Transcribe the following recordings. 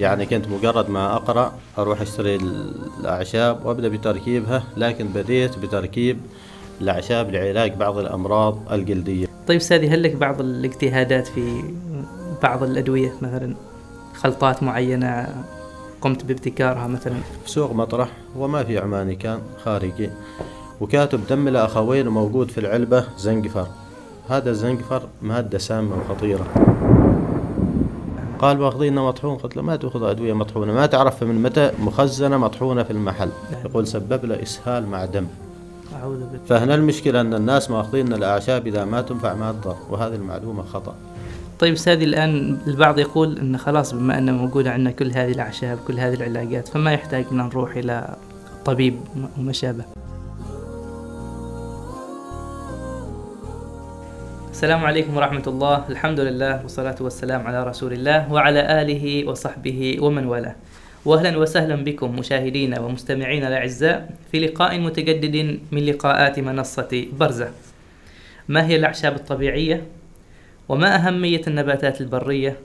يعني كنت مجرد ما أقرأ أروح أشتري الأعشاب وأبدأ بتركيبها لكن بديت بتركيب الأعشاب لعلاج بعض الأمراض الجلدية. طيب استاذي هل لك بعض الاجتهادات في بعض الأدوية مثلا؟ خلطات معينة قمت بابتكارها مثلا؟ في سوق مطرح وما في عماني كان خارجي. وكاتب دم الأخوين وموجود في العلبة زنجفر. هذا الزنجفر مادة سامة وخطيرة. قال واخذينه مطحون. قلت له ما تأخذ أدوية مطحونة؟ ما تعرف من متى مخزنة مطحونة في المحل. يقول سبب له إسهال مع دم. فهنا المشكلة أن الناس ماخذين الأعشاب إذا ما تنفع ما تضر وهذه المعلومة خطأ. طيب استاذي الآن البعض يقول إن خلاص بما أن موجودة عندنا كل هذه الأعشاب كل هذه العلاجات فما يحتاج ان نروح إلى طبيب وما شابه السلام عليكم ورحمة الله. الحمد لله والصلاة والسلام على رسول الله وعلى آله وصحبه ومن والاه. وأهلا وسهلا بكم مشاهدينا ومستمعينا الأعزاء في لقاء متجدد من لقاءات منصة برزة. ما هي الأعشاب الطبيعية؟ وما أهمية النباتات البرية؟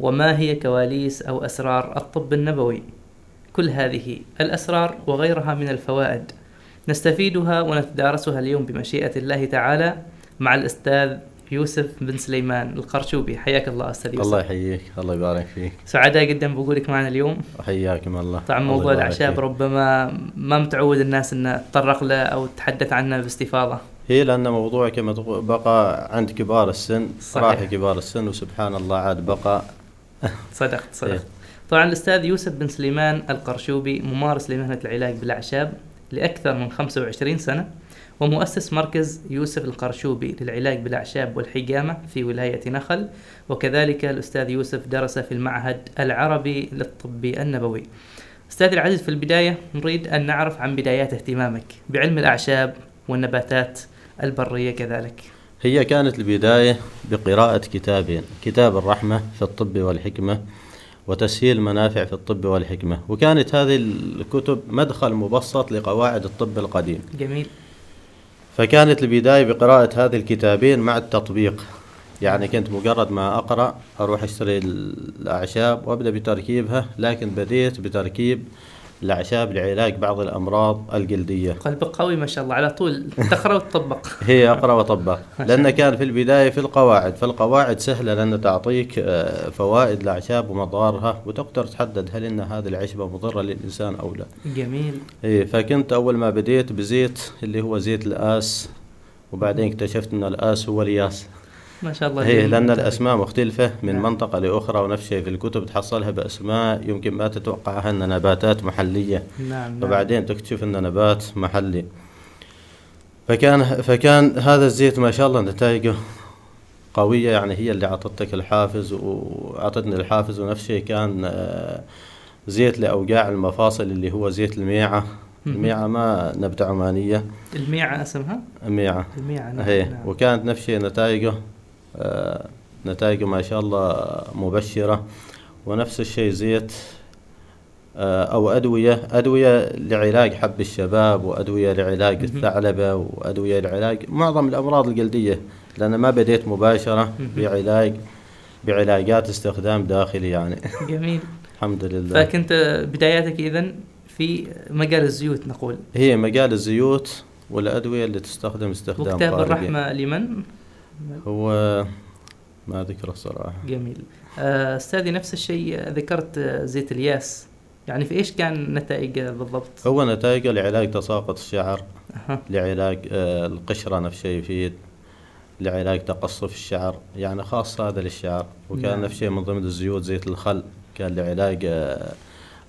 وما هي كواليس أو أسرار الطب النبوي؟ كل هذه الأسرار وغيرها من الفوائد نستفيدها ونتدارسها اليوم بمشيئة الله تعالى مع الأستاذ يوسف بن سليمان القرشوبي. حياك الله أستاذ يوسف. الله يحييك الله يبارك فيك. سعداء جدا بوجودك معنا اليوم. حياكم الله. طبعا موضوع الأعشاب. ربما ما متعود الناس أن تطرق له أو تتحدث عنه باستفاضة. هي لأن موضوع كما بقى عند كبار السن صحيح. راح كبار السن وسبحان الله عاد بقى. صدقت صدقت. إيه. طبعا الأستاذ يوسف بن سليمان القرشوبي ممارس لمهنة العلاج بالأعشاب لأكثر من 25 سنة. ومؤسس مركز يوسف القرشوبي للعلاج بالأعشاب والحجامة في ولاية نخل. وكذلك الأستاذ يوسف درس في المعهد العربي للطب النبوي. أستاذ العزيز في البداية نريد أن نعرف عن بدايات اهتمامك بعلم الأعشاب والنباتات البرية كذلك. هي كانت البداية بقراءة كتابين كتاب الرحمة في الطب والحكمة وتسهيل منافع في الطب والحكمة. وكانت هذه الكتب مدخل مبسط لقواعد الطب القديم. جميل. فكانت البداية بقراءة هذه الكتابين مع التطبيق. يعني كنت مجرد ما أقرأ أروح أشتري الأعشاب وأبدأ بتركيبها لكن بديت بتركيب الأعشاب لعلاج بعض الأمراض الجلدية. قلبك قوي ما شاء الله على طول. تقرأ وتطبق. هي أقرأ وأطبق. لأن كان في البداية في القواعد فالقواعد سهلة لأن تعطيك آه، فوائد الأعشاب ومضارها وتقدر تحدد هل إن هذه العشبة مضرة للإنسان أو لا. جميل. إيه فكنت أول ما بديت بزيت اللي هو زيت الآس وبعدين اكتشفت أن الآس هو الياس. ما شاء الله هي. لأن الأسماء مختلفة من نعم. منطقة لأخرى ونفس الشيء في الكتب تحصلها بأسماء يمكن ما تتوقعها أن نباتات محلية نعم نعم وبعدين تكتشف أن نبات محلي فكان فكان هذا الزيت ما شاء الله نتائجه قوية يعني هي اللي أعطتك الحافز وأعطتني الحافز ونفس الشيء كان آه، زيت لأوجاع المفاصل اللي هو زيت الميعة. الميعة ما نبتة عمانية الميعة أسمها ميعة الميعة نعم هي نعم. وكانت نفس الشيء نتائجه نتائجه ما شاء الله مبشرة ونفس الشيء زيت آه، أو أدوية أدوية لعلاج حب الشباب وأدوية لعلاج. الثعلبة وأدوية لعلاج معظم الأمراض الجلدية لأن ما بديت مباشرة. بعلاج بعلاجات استخدام داخلي يعني جميل الحمد لله فكنت بداياتك اذا في مجال الزيوت نقول هي مجال الزيوت والأدوية اللي تستخدم استخدام وكتاب. الرحمة لمن؟ هو ما ذكر الصراحة. جميل. آه، أستاذي نفس الشيء ذكرت آه، زيت الياس. يعني في إيش كان نتائج بالضبط؟ هو نتائجه لعلاج تساقط الشعر أها. لعلاج آه، القشرة نفس الشيء يفيد لعلاج تقصف الشعر. يعني خاص هذا للشعر. وكان نعم. نفس الشيء من ضمن الزيوت زيت الخل. كان لعلاج آه،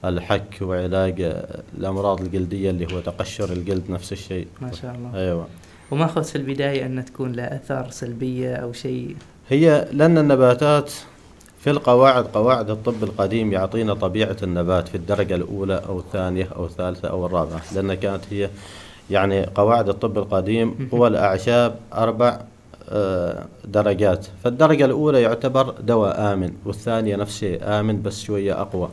الحك وعلاج آه، الأمراض الجلدية اللي هو تقشر الجلد نفس الشيء. ما شاء الله. أيوة. وما خفت في البداية أن تكون لها آثار سلبية أو شيء. هي لأن النباتات في القواعد قواعد الطب القديم يعطينا طبيعة النبات في الدرجة الأولى أو الثانية أو الثالثة أو الرابعة لأن كانت هي يعني قواعد الطب القديم هو الأعشاب أربع آه، درجات. فالدرجة الأولى يعتبر دواء آمن والثانية نفس الشيء آمن بس شوية أقوى.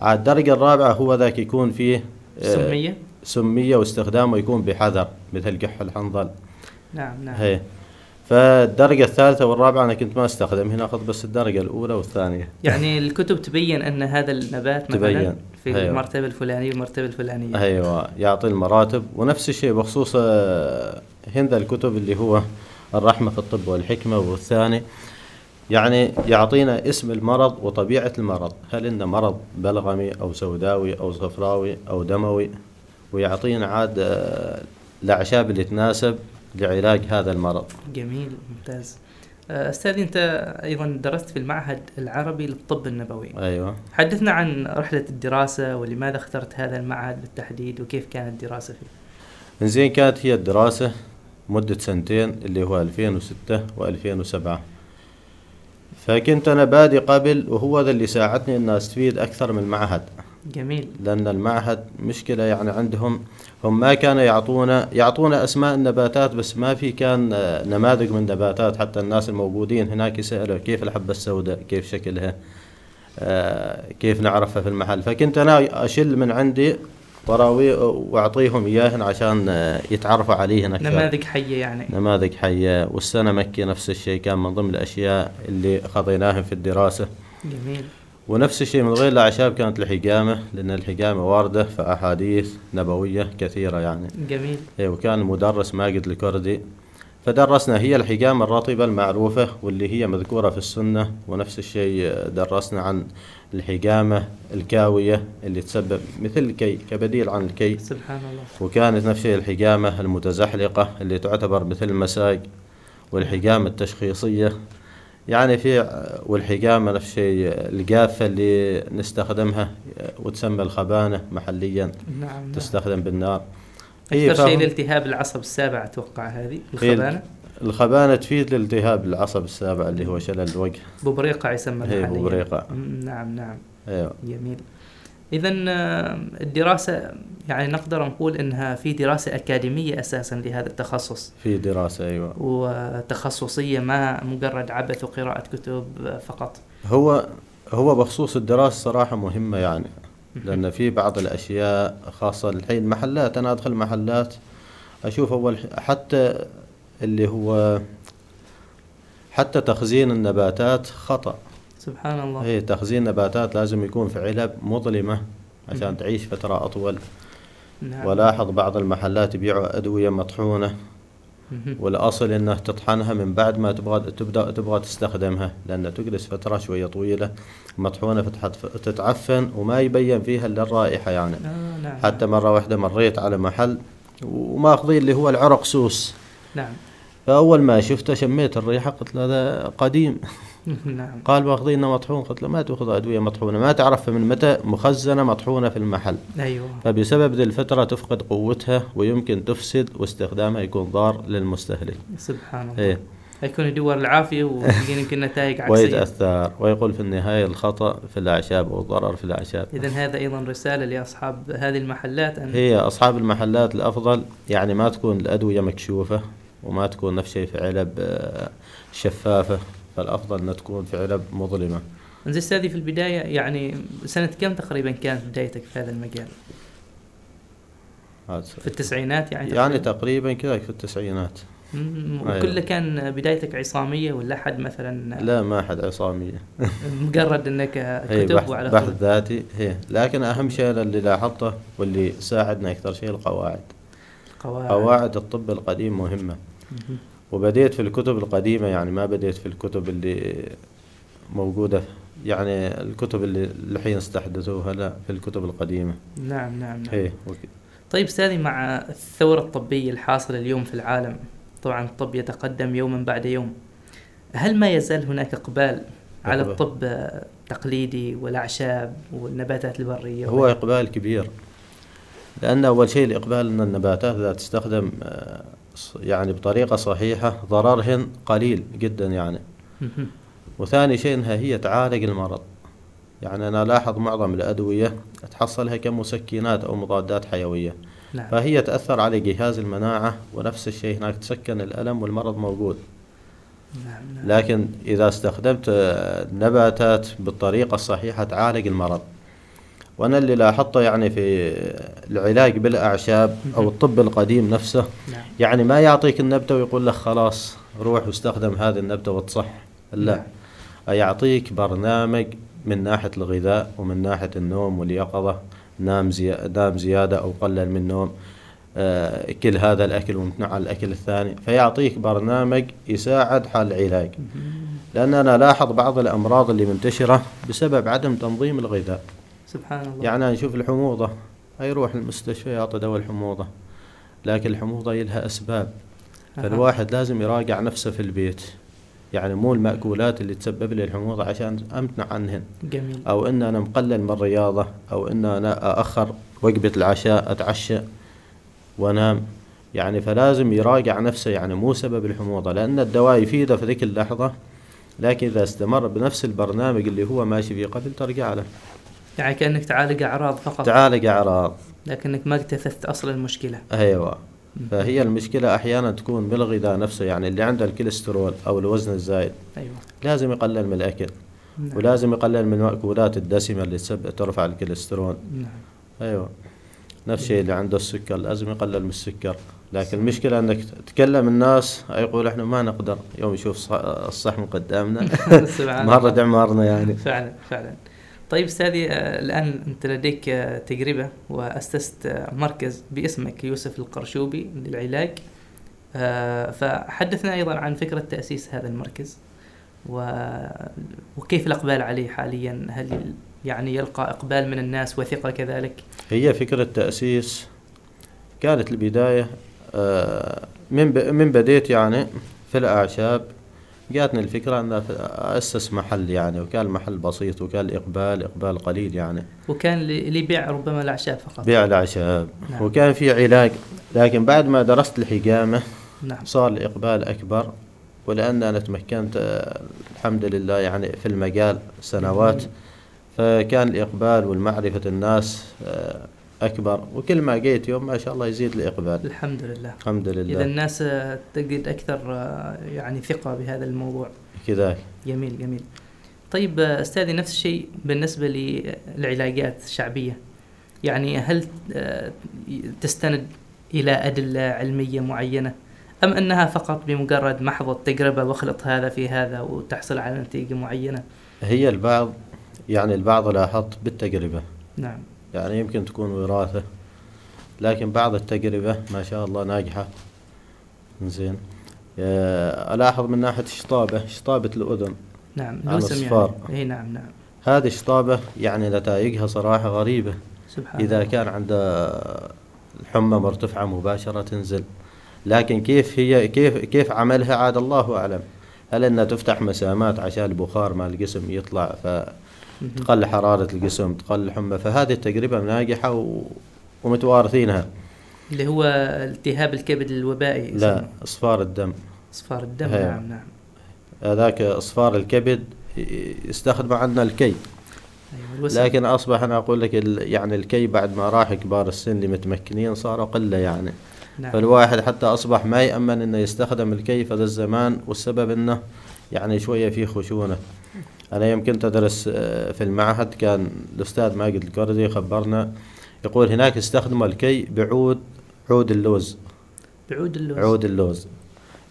على الدرجة الرابعة هو ذاك يكون فيه آه، سمية؟ سمية واستخدامه يكون بحذر مثل قح الحنظل. نعم نعم. هي. فالدرجة الثالثة والرابعة أنا كنت ما أستخدم هنا أخذ بس الدرجة الأولى والثانية. يعني الكتب تبين أن هذا النبات مثلا تبين. في أيوة. المرتبة الفلانية والمرتبه الفلانية. أيوة. يعطي المراتب. ونفس الشيء بخصوص آه، هند الكتب اللي هو الرحمة في الطب والحكمة والثاني. يعني يعطينا اسم المرض وطبيعة المرض. هل إنه مرض بلغمي أو سوداوي أو صفراوي أو دموي؟ ويعطينا عاد آه، الأعشاب اللي تناسب لعلاج هذا المرض. جميل ممتاز. آه، أستاذ أنت أيضا درست في المعهد العربي للطب النبوي. أيوة. حدثنا عن رحلة الدراسة ولماذا اخترت هذا المعهد بالتحديد وكيف كانت الدراسة فيه؟ إنزين كانت هي الدراسة مدة سنتين اللي هو 2006 و2007 فكنت أنا بادي قبل وهو ذا اللي ساعدني أن أستفيد أكثر من المعهد. جميل. لأن المعهد مشكلة يعني عندهم هم ما كانوا يعطونا يعطونا أسماء النباتات بس ما في كان آه، نماذج من نباتات. حتى الناس الموجودين هناك يسألوا كيف الحبة السوداء كيف شكلها آه، كيف نعرفها في المحل. فكنت أنا أشل من عندي وراوي وأعطيهم إياهن عشان آه، يتعرفوا عليهن أكثر نماذج حية يعني. نماذج حية. والسنة مكي نفس الشيء كان من ضمن الأشياء اللي خضيناهم في الدراسة. جميل. ونفس الشيء من غير الأعشاب كانت الحجامة لأن الحجامة واردة في أحاديث نبوية كثيرة يعني. جميل. إيه وكان المدرس ماجد الكردي. فدرسنا هي الحجامة الرطبة المعروفة واللي هي مذكورة في السنة ونفس الشيء درسنا عن الحجامة الكاوية اللي تسبب مثل الكي كبديل عن الكي. سبحان الله. وكانت نفس الشيء الحجامة المتزحلقة اللي تعتبر مثل المساج والحجامة التشخيصية يعني في والحجامة نفس الشيء الجافة اللي نستخدمها وتسمى الخبانة محليا نعم نعم. تستخدم بالنار. أكثر شيء فهم- الالتهاب العصب السابع أتوقع هذه هي الخبانة. الخبانة تفيد لالتهاب العصب السابع اللي هو شلل الوجه. بوبريقة يسمى هي محلياً. نعم نعم. أيوه جميل. اذا الدراسة يعني نقدر نقول إنها في دراسة أكاديمية أساسا لهذا التخصص. في دراسة أيوه. وتخصصية ما مجرد عبث وقراءة كتب فقط. هو هو بخصوص الدراسة صراحة مهمة يعني لأن في بعض الأشياء خاصة الحين محلات أنا أدخل محلات أشوف أول ح- حتى اللي هو حتى تخزين النباتات خطأ. سبحان الله. هي تخزين نباتات لازم يكون في علب مظلمة عشان تعيش فترة أطول. نعم. ولاحظ بعض المحلات يبيعوا أدوية مطحونة. والأصل إنه تطحنها من بعد ما تبغى تبدأ تبغى تستخدمها لأن تجلس فترة شوية طويلة مطحونة فتحت- تتعفن وما يبين فيها إلا الرائحة يعني. آه نعم. حتى مرة واحدة مريت على محل وماخذين اللي هو العرق سوس. نعم. فأول ما شفته شميت الريحة قلت له هذا قديم. نعم. قال ماخذينه مطحون. قلت له ما تأخذ أدوية مطحونة؟ ما تعرف من متى مخزنة مطحونة في المحل. أيوه. فبسبب ذي الفترة تفقد قوتها ويمكن تفسد واستخدامها يكون ضار للمستهلك. سبحان الله. إيه. يكون يدور العافية ويلقين يمكن نتائج عكسية. ويتأثر. ويقول في النهاية الخطأ في الأعشاب والضرر في الأعشاب. اذا هذا أيضا رسالة لأصحاب هذه المحلات أن هي أصحاب المحلات الأفضل يعني ما تكون الأدوية مكشوفة وما تكون نفس الشيء في علب آه، شفافة فالأفضل أنها تكون في علب مظلمة. زي أستاذي في البداية يعني سنة كم تقريبا كانت بدايتك في هذا المجال؟ في التسعينات يعني يعني تقريبا كذا في التسعينات. مم، أيوة. وكله كان بدايتك عصامية ولا حد مثلا؟ لا ما أحد عصامية. مجرد إنك كتب بحث, وعلى بحث ذاتي. هي لكن أهم شيء اللي لاحظته واللي ساعدنا أكثر شيء القواعد. قواعد قواعد الطب القديم مهمة. مهم. وبديت في الكتب القديمة يعني ما بديت في الكتب اللي موجودة يعني الكتب اللي الحين استحدثوها لا في الكتب القديمة. نعم نعم نعم. وك- طيب استاذي مع الثورة الطبية الحاصلة اليوم في العالم طبعا الطب يتقدم يوما بعد يوم هل ما يزال هناك إقبال على إقبال. الطب التقليدي والأعشاب والنباتات البرية؟ هو إقبال كبير لأن أول شيء الإقبال أن النباتات إذا تستخدم آه، يعني بطريقة صحيحة ضررهن قليل جدا يعني. وثاني شيء أنها هي تعالج المرض. يعني أنا ألاحظ معظم الأدوية تحصلها كمسكنات أو مضادات حيوية. نعم. فهي تأثر على جهاز المناعة ونفس الشيء هناك تسكن الألم والمرض موجود. نعم نعم. لكن إذا استخدمت نباتات بالطريقة الصحيحة تعالج المرض. وأنا اللي لاحظته يعني في العلاج بالأعشاب أو الطب القديم نفسه نعم. يعني ما يعطيك النبتة ويقول لك خلاص روح واستخدم هذه النبتة وتصح. لا نعم. يعطيك برنامج من ناحية الغذاء ومن ناحية النوم واليقظة نام. نام زيادة أو قلل من النوم آه، كل هذا الأكل وامتنع عن الأكل الثاني. فيعطيك برنامج يساعد حال العلاج. لأن أنا لاحظ بعض الأمراض اللي منتشرة بسبب عدم تنظيم الغذاء. سبحان الله. يعني نشوف الحموضة يروح المستشفى يعطي دواء الحموضة لكن الحموضة لها أسباب. فالواحد لازم يراجع نفسه في البيت. يعني مو المأكولات اللي تسبب لي الحموضة عشان أمتنع عنهن. جميل. أو إن أنا مقلل من الرياضة أو إن أنا أأخر وجبة العشاء أتعشى وأنام. يعني فلازم يراجع نفسه يعني مو سبب الحموضة لأن الدواء يفيده في ذيك اللحظة لكن إذا استمر بنفس البرنامج اللي هو ماشي فيه قبل ترجع له. يعني كأنك تعالج أعراض فقط. تعالج أعراض. لكنك ما اكتشفت أصل المشكلة. أيوة. فهي المشكلة أحيانا تكون بالغذاء نفسه يعني اللي عنده الكوليسترول أو الوزن الزايد. أيوة. لازم يقلل من الأكل. نعم. ولازم يقلل من المأكولات الدسمة اللي تسبب ترفع الكوليسترول. نعم. أيوه. نفس الشيء اللي عنده السكر لازم يقلل من السكر. لكن المشكلة إنك تكلم الناس يقول إحنا ما نقدر. يوم يشوف الصحن قدامنا. مرة. دمرنا يعني. فعلا فعلا. طيب استاذي آه، الآن أنت لديك آه، تجربة وأسست آه، مركز باسمك يوسف القرشوبي للعلاج فحدثنا أيضا عن فكرة تأسيس هذا المركز. وكيف الإقبال عليه حاليا هل يعني يلقى إقبال من الناس وثقة كذلك هي فكرة تأسيس كانت البداية آه، من. من بديت يعني في الأعشاب جاتني الفكرة أن أسس محل يعني وكان المحل بسيط وكان الإقبال إقبال قليل يعني. وكان لبيع ربما الأعشاب فقط. بيع الأعشاب. نعم. وكان في علاج لكن بعد ما درست الحجامة نعم. صار الإقبال أكبر. ولأن أنا تمكنت آه، الحمد لله يعني في المجال سنوات فكان الإقبال والمعرفة الناس أكبر. وكل ما جيت يوم ما شاء الله يزيد الإقبال. الحمد لله. الحمد إذا لله الناس آه، تجد أكثر آه، يعني ثقة بهذا الموضوع. كذا جميل جميل. طيب آه، أستاذي نفس الشيء بالنسبة للعلاجات الشعبية. يعني هل آه، تستند إلى أدلة علمية معينة؟ أم أنها فقط بمجرد محض التجربة واخلط هذا في هذا وتحصل على نتيجة معينة؟ هي البعض يعني البعض لاحظت بالتجربة. نعم. يعني يمكن تكون وراثة. لكن بعض التجربة ما شاء الله ناجحة. زين. آه، ألاحظ من ناحية الشطابة شطابة الأذن. نعم الصفار. يعني. إي نعم نعم. هذه الشطابة يعني نتائجها صراحة غريبة. سبحان إذا الله. كان عنده الحمى مرتفعة مباشرة تنزل. لكن كيف هي كيف كيف عملها؟ عاد الله أعلم. هل أنها تفتح مسامات عشان البخار مال الجسم يطلع؟ مهم. فتقل حرارة الجسم تقل الحمى فهذه التجربة ناجحة و... ومتوارثينها. اللي هو التهاب الكبد الوبائي لا. إصفار الدم. إصفار الدم هي. نعم نعم. هذاك إصفار الكبد يستخدم عندنا الكي. الوسم. لكن أصبح أنا أقول لك ال- يعني الكي بعد ما راح كبار السن اللي متمكنين صاروا قلة يعني. نعم. فالواحد حتى أصبح ما يأمن إنه يستخدم الكي في ذا الزمان والسبب إنه يعني شوية فيه خشونة. أنا يوم كنت أدرس آه، في المعهد كان الأستاذ ماجد الكردي خبرنا يقول هناك استخدموا الكي بعود عود اللوز. بعود اللوز. عود اللوز.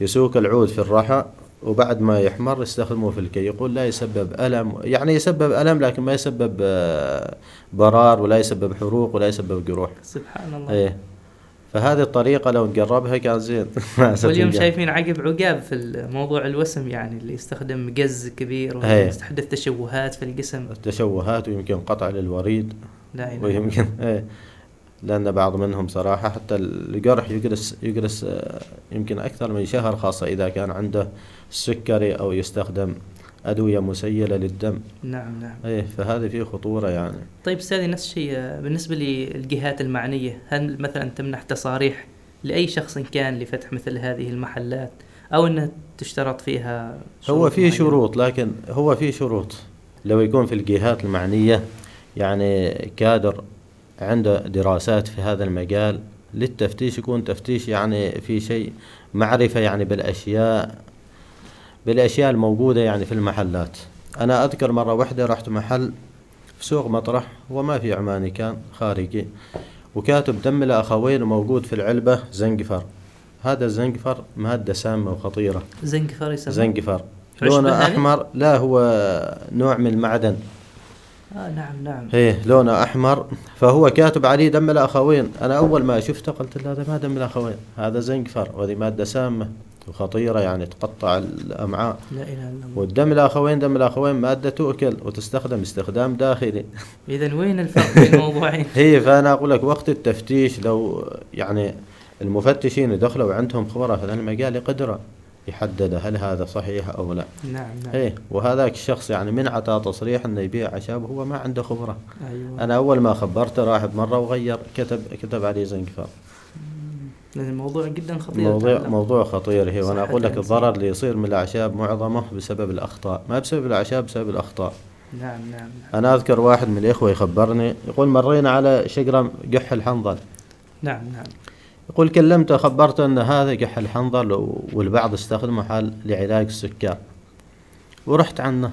يسوق العود في الرحى وبعد ما يحمر يستخدموه في الكي. يقول لا يسبب ألم يعني يسبب ألم لكن ما يسبب آه، برار ولا يسبب حروق ولا يسبب جروح. سبحان الله. إيه. فهذه الطريقة لو نقربها كان زين. واليوم. شايفين عقب عقاب في الموضوع الوسم يعني اللي يستخدم قز كبير. ويستحدث تشوهات في الجسم التشوهات ويمكن قطع للوريد. لا إلا ويمكن إيه. لأن بعض منهم صراحة حتى الجرح يجلس يجلس آه، يمكن أكثر من شهر خاصة إذا كان عنده السكري أو يستخدم أدوية مسيلة للدم. نعم نعم. إيه فهذه فيه خطورة يعني. طيب استاذي نفس الشيء بالنسبة للجهات المعنية هل مثلا تمنح تصاريح لأي شخص كان لفتح مثل هذه المحلات أو إنها تشترط فيها هو في؟ شروط لكن هو في شروط. لو يكون في الجهات المعنية يعني كادر عنده دراسات في هذا المجال للتفتيش يكون تفتيش يعني في شيء معرفة يعني بالأشياء بالأشياء الموجودة يعني في المحلات. أنا أذكر مرة واحدة رحت محل في سوق مطرح وما في عماني كان خارجي وكاتب دم الأخوين وموجود في العلبة زنجفر. هذا الزنقفر مادة سامة وخطيرة. زنقفر يسمى زنقفر عشبة لونه؟ أحمر لا هو نوع من المعدن. آه نعم نعم. إيه لونه أحمر. فهو كاتب عليه دم الاخوين أنا أول ما شفته قلت له هذا ما دم الاخوين هذا زنقفر وهذه مادة سامة. وخطيره يعني تقطع الأمعاء. لا إله إلا الله. والدم الأخوين دم الأخوين مادة تؤكل وتستخدم استخدام داخلي. إذا وين الفرق بين الموضوعين؟ هي فأنا أقول لك وقت التفتيش لو يعني المفتشين دخلوا عندهم خبرة في المجال يقدروا يحدد هل هذا صحيح أو لا. نعم نعم. إيه وهذاك الشخص يعني من عطى تصريح إنه يبيع أعشاب هو ما عنده خبرة. أيوه. أنا أول ما خبرته راح بمرة وغير كتب كتب عليه زنقفر لأن الموضوع جدا خطير موضوع تعلم. موضوع خطير هي وأنا أقول لك. الضرر اللي يصير من الأعشاب معظمه بسبب الأخطاء ما بسبب الأعشاب بسبب الأخطاء. نعم نعم نعم. أنا أذكر واحد من الإخوة يخبرني يقول مرينا على شجرة قح الحنظل. نعم نعم. يقول كلمته خبرته أن هذا قح الحنظل والبعض استخدمه حال لعلاج السكر. ورحت عنه.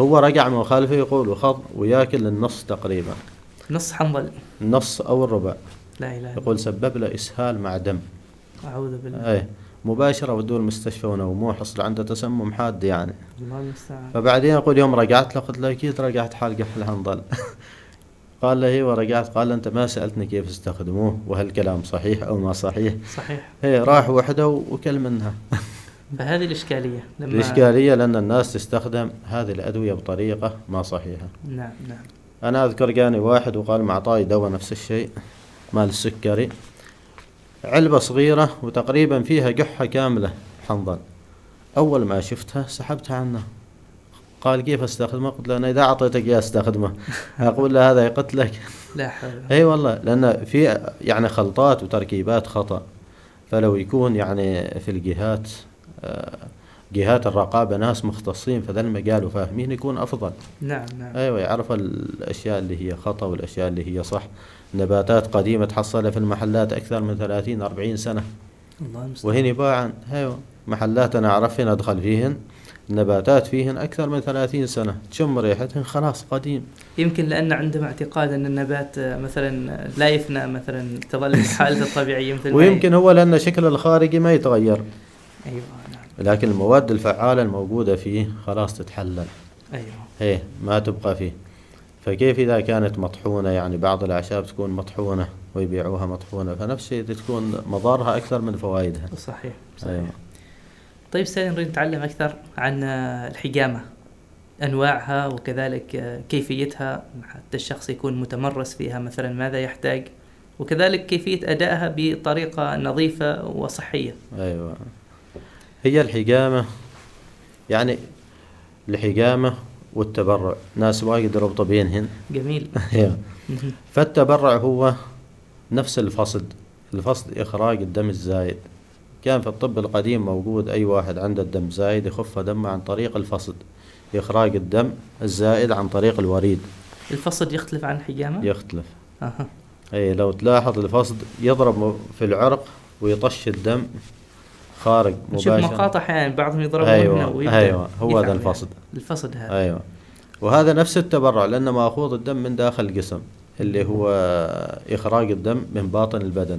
هو رجع من خلفه يقول وخض وياكل النص تقريبا. نص حنظل. النص أو الربع. لا إله إلا يقول سبب له إسهال مع دم. أعوذ بالله. إيه مباشرة ودوه المستشفى ونوموه حصل عنده تسمم حاد يعني. الله المستعان. فبعدين يقول يوم رجعت له قلت له أكيد رجعت حال قحل الحنظل قال له إيوه رجعت. قال له أنت ما سألتني كيف استخدموه وهل الكلام صحيح أو ما صحيح؟ صحيح. هي راح وحده وكل منها. فهذه الإشكالية لما الإشكالية لأن الناس تستخدم هذه الأدوية بطريقة ما صحيحة. نعم نعم. أنا أذكر جاني واحد وقال معطاي دواء نفس الشيء. مال السكري. علبة صغيرة وتقريبا فيها قحة كاملة. حنظل. أول ما شفتها سحبتها عنه قال كيف أستخدمه؟ قلت له أنا إذا أعطيتك إياه أستخدمه. أقول له هذا يقتلك. لا حول. أي والله لأن في يعني خلطات وتركيبات خطأ. فلو يكون يعني في الجهات آه، جهات الرقابة ناس مختصين في ذا المجال وفاهمين يكون أفضل. نعم نعم. أيوه يعرف الأشياء اللي هي خطأ والأشياء اللي هي صح. نباتات قديمة تحصلها في المحلات أكثر من 30 40 سنة. الله وهنا باعا أيوه محلات أنا اعرفهن أدخل فيهن النباتات فيهن أكثر من 30 سنة. تشم ريحتهن خلاص قديم. يمكن لأن عندهم اعتقاد أن النبات آه، مثلا آه، لا يفنى مثلا تظل حالته الطبيعية مثل هي. ويمكن هو لأن شكله الخارجي ما يتغير. أيوه نعم. لكن المواد الفعالة الموجودة فيه خلاص تتحلل. أيوه. إيه ما تبقى فيه. فكيف إذا كانت مطحونة؟ يعني بعض الأعشاب تكون مطحونة ويبيعوها مطحونة فنفس الشيء تكون مضارها أكثر من فوائدها. صحيح صحيح. أيوة. طيب أستاذ نريد نتعلم أكثر عن الحجامة أنواعها وكذلك كيفيتها حتى الشخص يكون متمرس فيها مثلا ماذا يحتاج وكذلك كيفية أدائها بطريقة نظيفة وصحية. أيوه. هي الحجامة يعني الحجامة والتبرع. ناس وايد يربطوا بينهن جميل. فالتبرع هو نفس الفصد الفصد إخراج الدم الزايد. كان في الطب القديم موجود أي واحد عنده الدم زايد يخف دمه عن طريق الفصد إخراج الدم الزائد عن طريق الوريد. الفصد يختلف عن الحجامه يختلف. أها. أي لو تلاحظ الفصد يضرب في العرق ويطش الدم خارج نشوف مباشرة. مقاطع أحيانا بعضهم يضربون أيوه ويبدأ أيوه هو هذا يعني. الفصد الفصد هذا. أيوه. وهذا نفس التبرع لأنه مأخوذ الدم من داخل الجسم اللي هو إخراج الدم من باطن البدن.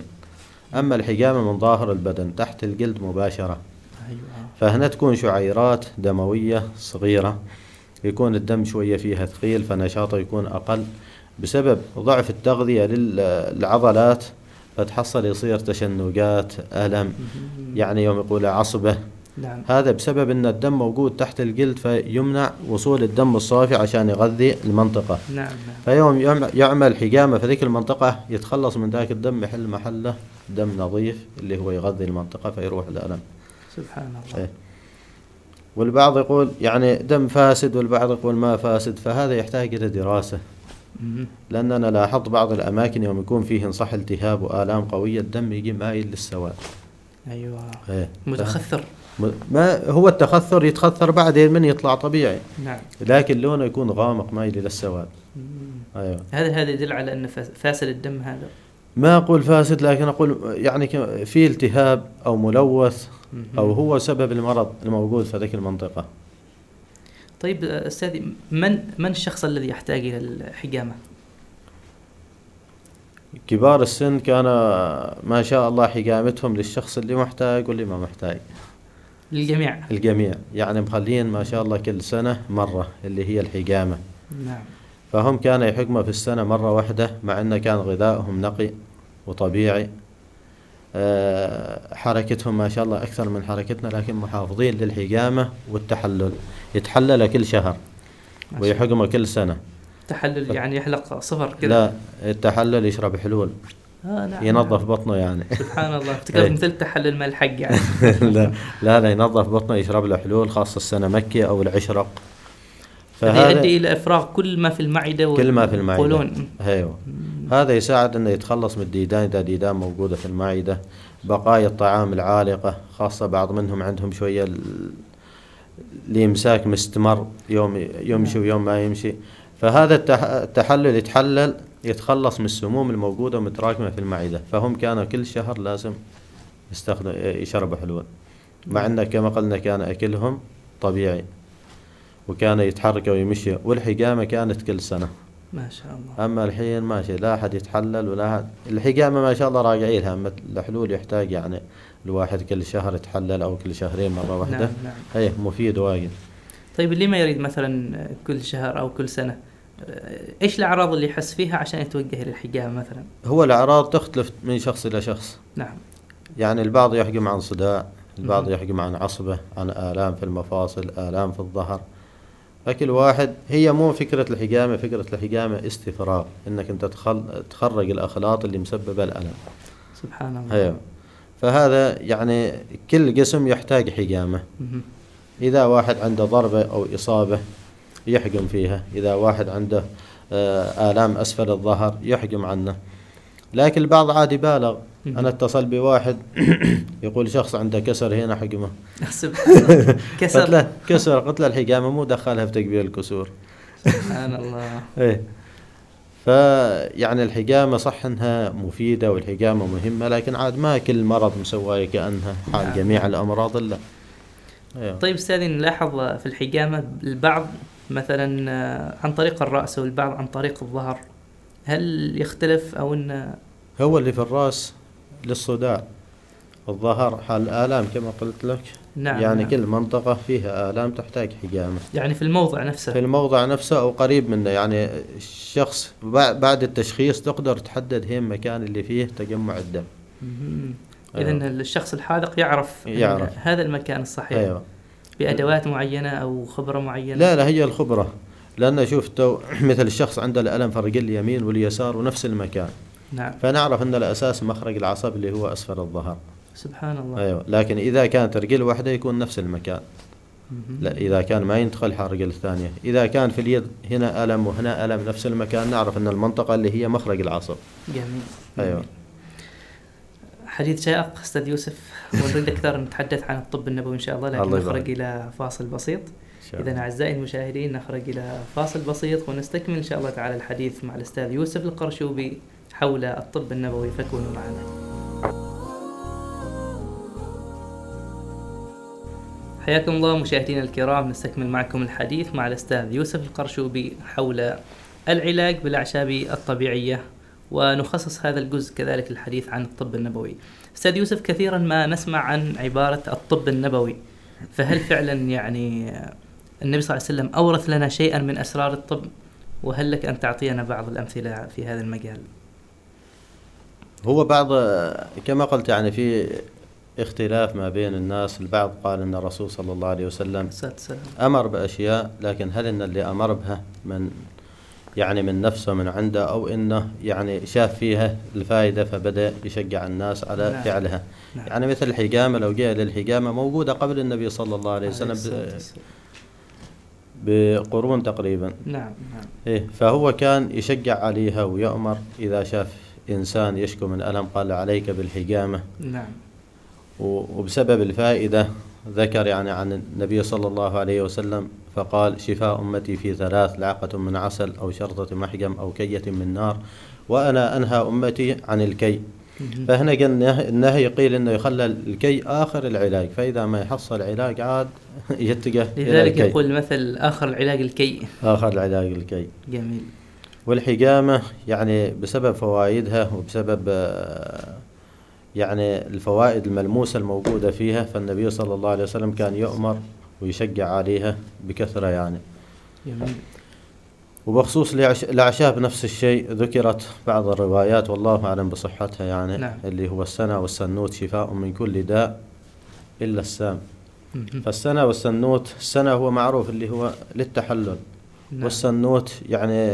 أما الحجامة من ظاهر البدن تحت الجلد مباشرة. أيوه. فهنا تكون شعيرات دموية صغيرة. يكون الدم شوية فيها ثقيل فنشاطه يكون أقل. بسبب ضعف التغذية للعضلات فتحصل يصير تشنجات ألم مهم. يعني يوم يقول عصبة. نعم. هذا بسبب إن الدم موجود تحت الجلد فيمنع وصول الدم الصافي عشان يغذي المنطقة. نعم. فيوم يعم- يعمل حجامة في ذيك المنطقة يتخلص من ذاك الدم يحل محله دم نظيف اللي هو يغذي المنطقة فيروح الألم سبحان الله. إيه. والبعض يقول يعني دم فاسد والبعض يقول ما فاسد فهذا يحتاج إلى دراسة. لأن أنا لاحظت بعض الأماكن يوم يكون فيه صح التهاب وآلام قوية الدم يجي مايل للسواد. أيوه. إيه. متخثر. ما هو التخثر؟ يتخثر بعدين من يطلع طبيعي. نعم. لكن لونه يكون غامق مايل إلى السواد. أيوه. هذا هذا يدل على أن فاس- فاسد الدم هذا. ما أقول فاسد لكن أقول يعني في التهاب أو ملوث. أو هو سبب المرض الموجود في ذيك المنطقة. طيب أستاذي من من الشخص الذي يحتاج إلى الحجامة؟ كبار السن كان ما شاء الله حجامتهم للشخص اللي محتاج واللي ما محتاج. للجميع؟ الجميع. يعني مخلين ما شاء الله كل سنة مرة اللي هي الحجامة. نعم. فهم كان يحجموا في السنة مرة واحدة مع أنه كان غذائهم نقي وطبيعي. حركتهم ما شاء الله أكثر من حركتنا لكن محافظين للحجامة والتحلل. يتحلل كل شهر. ويحجموا كل سنة. تحلل يعني يحلق صفر كذا. لا التحلل يشرب حلول. آه نعم ينظف. بطنه يعني. سبحان الله. افتكرت إيه. مثل تحلل مال الحق يعني. لا لا لا ينظف بطنه يشرب له حلول خاصة السنة مكي أو العشرق. هذا يؤدي إلى إفراغ كل ما في المعدة كل ما في المعدة. والقولون. أيوه. هذا يساعد إنه يتخلص من الديدان إذا ديدان موجودة في المعدة. بقايا الطعام العالقة خاصة بعض منهم عندهم شوية ال- الإمساك مستمر يوم يمشي ويوم ما يمشي. فهذا التح- التحلل يتحلل يتخلص من السموم الموجودة ومتراكمة في المعدة. فهم كانوا كل شهر لازم يستخدم يشربوا حلول مع إنه كما قلنا كان أكلهم طبيعي. وكان يتحرك ويمشي والحجامة كانت كل سنة. ما شاء الله. أما الحين ماشي لا أحد يتحلل ولا أحد. الحجامة ما شاء الله راجعين لها أما الحلول يحتاج يعني الواحد كل شهر يتحلل أو كل شهرين مرة واحدة. نعم نعم. إيه مفيد واجد طيب اللي ما يريد مثلا كل شهر أو كل سنة إيش الأعراض اللي يحس فيها عشان يتوجه للحجامة مثلا؟ هو الأعراض تختلف من شخص إلى شخص. نعم. يعني البعض يحجم عن صداع البعض مهم. يحجم عن عصبة عن آلام في المفاصل آلام في الظهر. فكل واحد هي مو فكرة الحجامة فكرة الحجامة استفراغ إنك أنت تخل... تخرج الأخلاط اللي مسببه الألم. سبحان الله. أيوه. فهذا يعني كل جسم يحتاج حجامة. مهم. إذا واحد عنده ضربة أو إصابة يحجم فيها. إذا واحد عنده آه، آلام أسفل الظهر يحجم عنه. لكن البعض عادي بالغ أنا اتصل بواحد يقول شخص عنده كسر هنا حجمه. سبحان الله. قلت كسر له كسر. قلت له الحجامة مو دخلها في تكبير الكسور. سبحان الله. إيه. فيعني الحجامة صح إنها مفيدة والحجامة مهمة لكن عاد ما كل مرض مسوية كأنها حال نعم. جميع الأمراض لا أيوه. طيب أستاذي نلاحظ في الحجامة البعض مثلا آه، عن طريق الرأس والبعض عن طريق الظهر هل يختلف أو إن هو اللي في الرأس للصداع. الظهر حال الآلام كما قلت لك. نعم يعني نعم. كل منطقة فيها آلام تحتاج حجامة. يعني في الموضع في نفسه الموضع نفسه أو قريب منه. يعني الشخص بع- بعد التشخيص تقدر تحدد هي المكان اللي فيه تجمع الدم. اذا أيوة. الشخص الحاذق يعرف يعرف. هذا المكان الصحيح. أيوة. بأدوات معينة أو خبرة معينة. لا لا هي الخبرة. لأن شوف مثل الشخص عنده الألم في الرجل اليمين واليسار ونفس المكان. نعم فنعرف أن الأساس مخرج العصب اللي هو أسفل الظهر سبحان الله أيوة لكن إذا كانت رجل واحدة يكون نفس المكان. لا إذا كان ما ينتقل حق الرجل الثانية إذا كان في اليد هنا ألم وهنا ألم نفس المكان نعرف أن المنطقة اللي هي مخرج العصب جميل أيوة. جميل. حديث شائق أستاذ يوسف ونريد أكثر نتحدث عن الطب النبوي إن شاء الله لكن الله نخرج. إلى فاصل بسيط اذا. أعزائي المشاهدين نخرج إلى فاصل بسيط ونستكمل إن شاء الله تعالى الحديث مع الأستاذ يوسف القرشوبي حول الطب النبوي فكونوا معنا. حياكم الله مشاهدينا الكرام نستكمل معكم الحديث مع الأستاذ يوسف القرشوبي حول العلاج بالأعشاب الطبيعية ونخصص هذا الجزء كذلك الحديث عن الطب النبوي. أستاذ يوسف كثيرا ما نسمع عن عبارة الطب النبوي فهل فعلا يعني النبي صلى الله عليه وسلم أورث لنا شيئا من أسرار الطب؟ وهل لك أن تعطينا بعض الأمثلة في هذا المجال؟ هو بعض كما قلت يعني في اختلاف ما بين الناس البعض قال أن الرسول صلى الله عليه وسلم أمر بأشياء لكن هل أن اللي أمر بها من يعني من نفسه من عنده أو أنه يعني شاف فيها الفائدة فبدأ يشجع الناس على نعم. فعلها نعم. يعني مثل الحجامة لو جاء للحجامة موجودة قبل النبي صلى الله عليه وسلم والسلام. بقرون تقريبا نعم نعم إيه فهو كان يشجع عليها ويأمر إذا شاف إنسان يشكو من ألم قال عليك بالحجامة. نعم. وبسبب الفائدة ذكر يعني عن النبي صلى الله عليه وسلم فقال شفاء أمتي في ثلاث لعقة من عسل أو شرطة محجم أو كية من نار وأنا أنهى أمتي عن الكي. فهنا النهي- قيل أنه يخلى الكي آخر العلاج فإذا ما يحصل علاج عاد يتجه لذلك الكي. يقول مثل آخر العلاج الكي. آخر العلاج الكي. جميل. والحجامة يعني بسبب فوائدها وبسبب آه، يعني الفوائد الملموسة الموجودة فيها فالنبي صلى الله عليه وسلم كان يؤمر ويشجع عليها بكثرة يعني جميل وبخصوص الأعش- الأعشاب نفس الشيء ذكرت بعض الروايات والله أعلم بصحتها يعني نعم. اللي هو السنة والسنوت شفاء من كل داء إلا السام. فالسنة والسنوت السنة هو معروف اللي هو للتحلل نعم. والسنوت يعني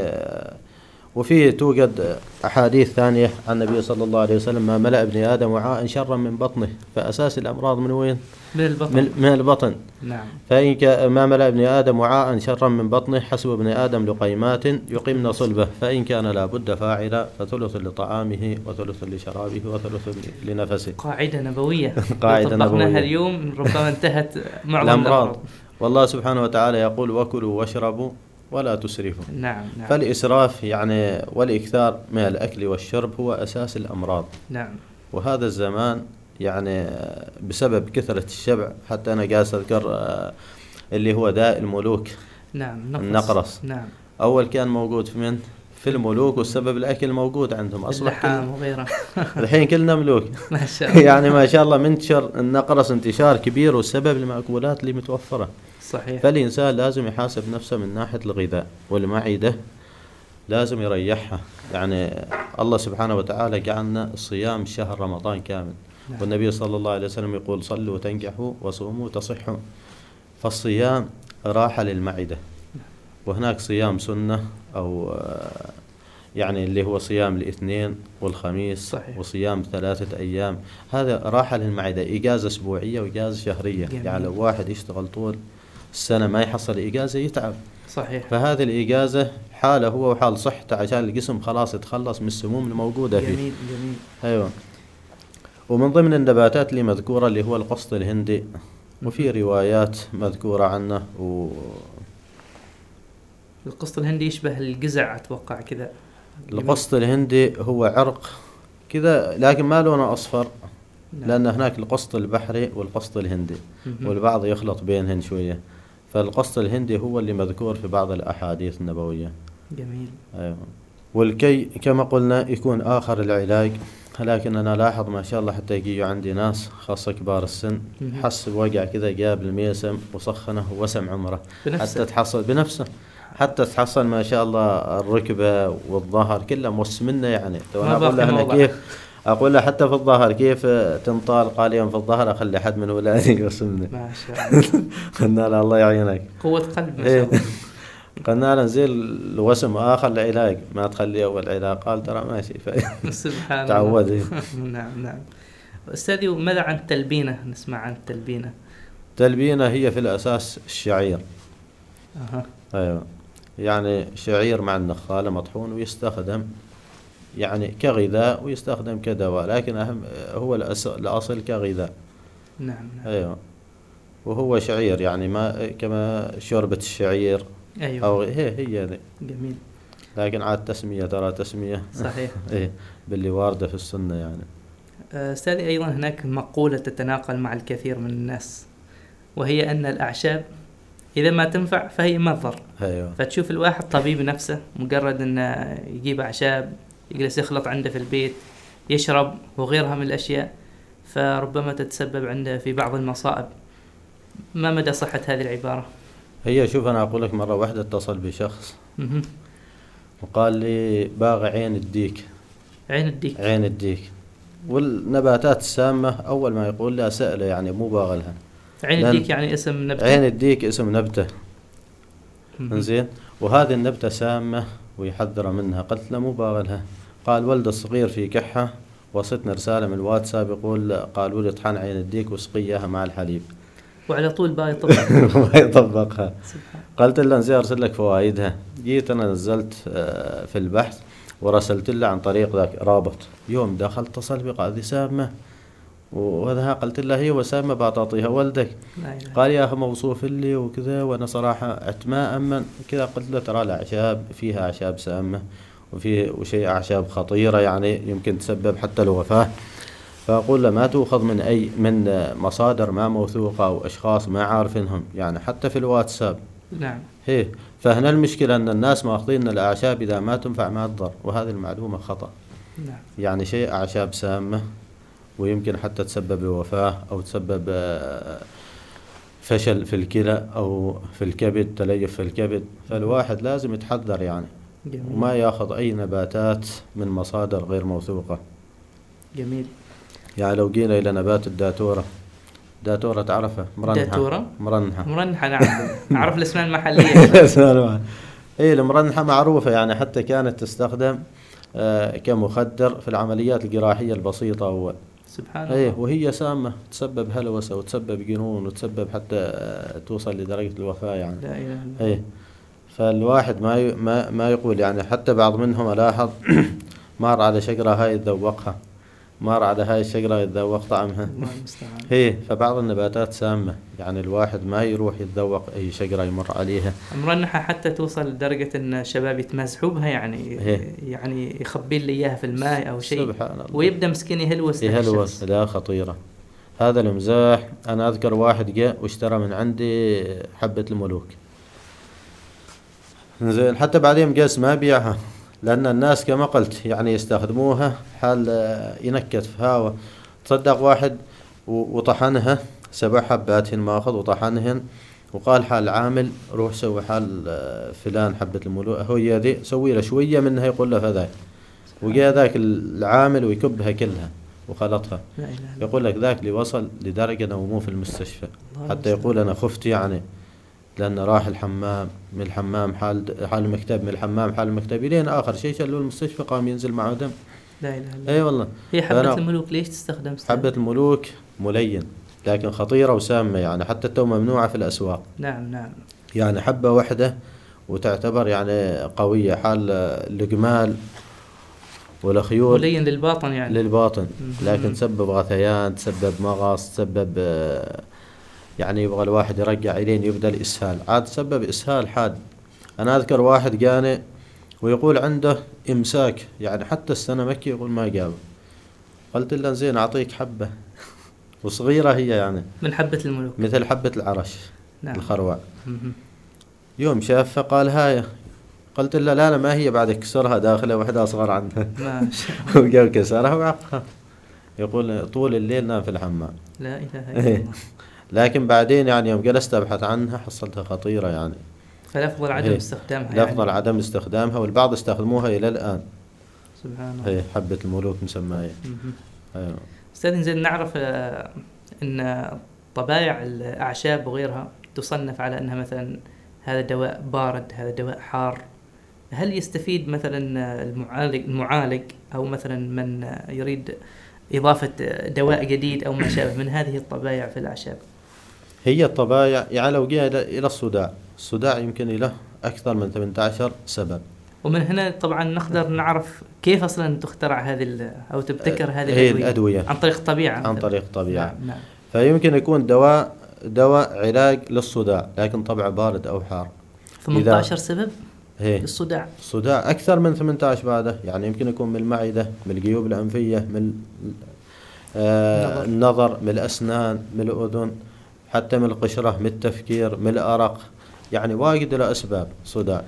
وفيه توجد أحاديث ثانية عن النبي صلى الله عليه وسلم ما ملأ ابن آدم وعاء شرا من بطنه. فأساس الأمراض من وين؟ من البطن. من, من البطن. نعم. فإن ما ملأ ابن آدم وعاء شرا من بطنه حسب ابن آدم لقيمات يقمن صلبه. فإن كان لا بد فاعلا فثلث لطعامه وثلث لشرابه وثلث لنفسه. قاعدة نبوية. قاعدة طبقناها نبوية. اليوم ربما انتهت معظم الأمراض. والله سبحانه وتعالى يقول وكلوا واشربوا ولا تسرفوا نعم نعم. فالإسراف يعني والإكثار من الأكل والشرب هو أساس الأمراض. نعم. وهذا الزمان يعني بسبب كثرة الشبع حتى أنا قاعد أذكر آه، اللي هو داء الملوك. نعم نقص. النقرس. نعم. أول كان موجود في من؟ في الملوك والسبب الأكل موجود عندهم أصبح اللحام وغيره الحين كلنا ملوك. ما شاء الله. يعني ما شاء الله منتشر النقرس انتشار كبير والسبب المأكولات اللي متوفرة. صحيح. فالإنسان لازم يحاسب نفسه من ناحية الغذاء والمعدة لازم يريحها. يعني الله سبحانه وتعالى جعلنا صيام شهر رمضان كامل. نعم. والنبي صلى الله عليه وسلم يقول صلوا تنجحوا وصوموا تصحوا فالصيام راحة للمعدة. وهناك صيام سنة أو يعني اللي هو صيام الاثنين والخميس صحيح. وصيام ثلاثة أيام. هذا راحة للمعدة. إجازة أسبوعية وإجازة شهرية. جميل. يعني لو واحد يشتغل طول السنة ما يحصل إجازة يتعب. صحيح. فهذه الإجازة حاله هو وحال صحته عشان الجسم خلاص يتخلص من السموم الموجودة فيه. جميل جميل. أيوة. ومن ضمن النباتات اللي مذكورة اللي هو القسط الهندي وفي روايات مذكورة عنه و القسط الهندي يشبه الجزع أتوقع كذا. القسط الهندي هو عرق كذا لكن ما لونه أصفر نعم. لأن هناك القسط البحري والقسط الهندي. والبعض يخلط بينهن شوية. فالقسط الهندي هو اللي مذكور في بعض الأحاديث النبوية جميل أيوة. والكي كما قلنا يكون آخر العلاج لكن أنا لاحظ ما شاء الله حتى يجي عندي ناس خاصة كبار السن. حس بوجع كذا جاب الميسم وسخنه ووسم عمره بنفسه. حتى تحصل بنفسه حتى تحصل ما شاء الله الركبة والظهر كله موسمنا يعني ما أقول له. كيف أقول له حتى في الظهر كيف تنطال قال يوم في الظهر أخلي حد من ولادي يرسمني. ما شاء الله. قلنا له الله يعينك. قوة قلب ما إيه. شاء الله. قلنا له زين الوسم آخر العلاج ما تخليه أول علاج. قال ترى ماشي سبحان الله. تعود. نعم نعم. أستاذي وماذا عن التلبينة؟ نسمع عن التلبينة. تلبينة هي في الأساس الشعير. أها. أيوة. يعني شعير مع النخالة مطحون ويستخدم يعني كغذاء ويستخدم كدواء لكن أهم هو الأصل كغذاء. نعم نعم. أيوة. وهو شعير يعني ما كما شوربة الشعير أيوه. أو هي هي ذي. جميل. لكن عاد تسمية ترى تسمية. صحيح. إيه باللي واردة في السنة يعني. آه، أستاذي أيضا هناك مقولة تتناقل مع الكثير من الناس وهي أن الأعشاب إذا ما تنفع فهي مضر. أيوة. فتشوف الواحد طبيب نفسه مجرد أنه يجيب أعشاب يجلس يخلط عنده في البيت يشرب وغيرها من الأشياء فربما تتسبب عنده في بعض المصائب. ما مدى صحة هذه العبارة؟ هي شوف أنا أقول لك مرة واحدة اتصل بشخص. وقال لي باغي عين الديك. عين الديك. عين الديك. والنباتات السامة أول ما يقول لها سأله يعني مو باغلها عين الديك يعني اسم نبتة؟ عين الديك اسم نبتة. إنزين؟ وهذه النبتة سامة. ويحذر منها قلت له مو باغلها قال ولد الصغير في كحة وصلتنا رسالة من الواتساب يقول قالوا لي اطحن عين الديك واسقي اياها مع الحليب. وعلى طول باقي طبعا ما يطبقها. قلت له انزين أرسل لك فوائدها. جيت أنا نزلت آه، في البحث ورسلت له عن طريق ذاك رابط. يوم دخلت اتصل بي قال هذه سامة وهذا قلت له هي وسامة بعطيها ولدك قال يا أخي موصوف لي وكذا وأنا صراحة ما امن كذا قلت له ترى الاعشاب فيها أعشاب سامة وفي وشيء أعشاب خطيرة يعني يمكن تسبب حتى الوفاة. فأقول له ما تؤخذ من أي من مصادر ما موثوقه أو أشخاص ما عارفينهم يعني حتى في الواتساب. نعم. إيه فهنا المشكلة أن الناس ماخذين الأعشاب إذا ما تنفع ما تضر وهذه المعلومة خطأ. نعم. يعني شيء أعشاب سامة. ويمكن حتى تسبب بوفاة أو تسبب آه، فشل في الكلى أو في الكبد تليف في الكبد. فالواحد لازم يتحذر يعني. جميل. وما ياخذ أي نباتات من مصادر غير موثوقة. جميل. يعني لو جينا إلى نبات الداتورة. داتورة تعرفها؟ مرنحة. داتورة؟ مرنحة. مرنحة نعم. أعرف الأسماء المحلية. اي المرنحة معروفة يعني حتى كانت تستخدم آه، كمخدر في العمليات الجراحية البسيطة أول سبحان الله. إيه وهي سامة تسبب هلوسة وتسبب جنون وتسبب حتى توصل لدرجة الوفاة يعني. لا إله إلا الله. إيه فالواحد ما ما ما يقول يعني حتى بعض منهم ألاحظ مر على شجرة هاي يتذوقها مر على هاي الشجرة يتذوق طعمها. الله المستعان. هي فبعض النباتات سامة. يعني الواحد ما يروح يتذوق أي شجرة يمر عليها. مرنحة حتى توصل لدرجة إن الشباب يتمزحوا بها يعني إيه. يعني يخبين لي إياها في الماء أو شيء. سبحان الله. ويبدأ مسكين يهلوس يهلوس. لا خطيرة. هذا المزاح أنا أذكر واحد جاء واشترى من عندي حبة الملوك. زين حتى بعدين قاس ما بيعها. لأن الناس كما قلت يعني يستخدموها حال آه، ينكت في هوا تصدق واحد وطحنها سبع حبات ماخذ وطحنهن وقال حال عامل روح سوي حال آه، فلان حبة الملوك هي ذي سوي له شوية منها يقول له فذاك. وجاء ذاك العامل ويكبها كلها وخلطها. يقول لك ذاك اللي وصل لدرجة إنه مو في المستشفى. حتى يقول أنا خفت يعني. لأن راح الحمام من الحمام حال حال المكتب من الحمام حال المكتب لين آخر شيء شلوا المستشفى قام ينزل معه دم. لا إله إلا الله. إي والله. هي حبة الملوك ليش تستخدم؟ حبة الملوك ملين لكن خطيرة وسامة يعني حتى تو ممنوعة في الأسواق. نعم نعم. يعني حبة واحدة وتعتبر يعني قوية. حال الجمال والخيول ملين للباطن يعني. للباطن. لكن تسبب غثيان تسبب مغص تسبب آه، يعني يبغى الواحد يرجع إلين يبدأ الإسهال. عاد تسبب إسهال حاد. أنا أذكر واحد جاني ويقول عنده إمساك يعني حتى السنة مكي يقول ما جاب قلت له زين أعطيك حبة. وصغيرة هي يعني. من حبة الملوك. مثل حبة العرش نعم. الخروع. يوم شافها قال هاي. قلت له لا لا ما هي بعد كسرها داخله واحدة أصغر عنها. وقام كسرها وعقها. يقول طول الليل نام في الحمام لا إله إلا الله. لكن بعدين يعني يوم جلست أبحث عنها حصلتها خطيرة يعني. فالافضل عدم إيه. استخدامها الافضل يعني. عدم استخدامها والبعض استخدموها إلى الآن. سبحان الله. هي حبة الملوك مسمايه مهم. أيوه. أستاذ زين نعرف آه، إن طبائع الأعشاب وغيرها تصنف على أنها مثلا هذا دواء بارد هذا دواء حار. هل يستفيد مثلا المعالج المعالج أو مثلا من يريد إضافة دواء جديد أو ما شابه من هذه الطبائع في الأعشاب؟ هي الطبايع يعني لو جينا إلى إلى الصداع. الصداع يمكن له أكثر من 18 سبب. ومن هنا طبعا نقدر نعرف كيف أصلا تخترع هذه أو تبتكر هذه هي الأدوية. الأدوية. عن طريق الطبيعة. عن. طريق الطبيعة. نعم نعم. فيمكن يكون دواء دواء علاج للصداع لكن طبعه بارد أو حار. 18 سبب هي للصداع. الصداع أكثر من 18 بعده. يعني يمكن يكون من المعدة من الجيوب الأنفية من آه النظر. النظر من الأسنان من الأذن. حتى من القشرة من التفكير من الأرق. يعني واجد له أسباب. صداع.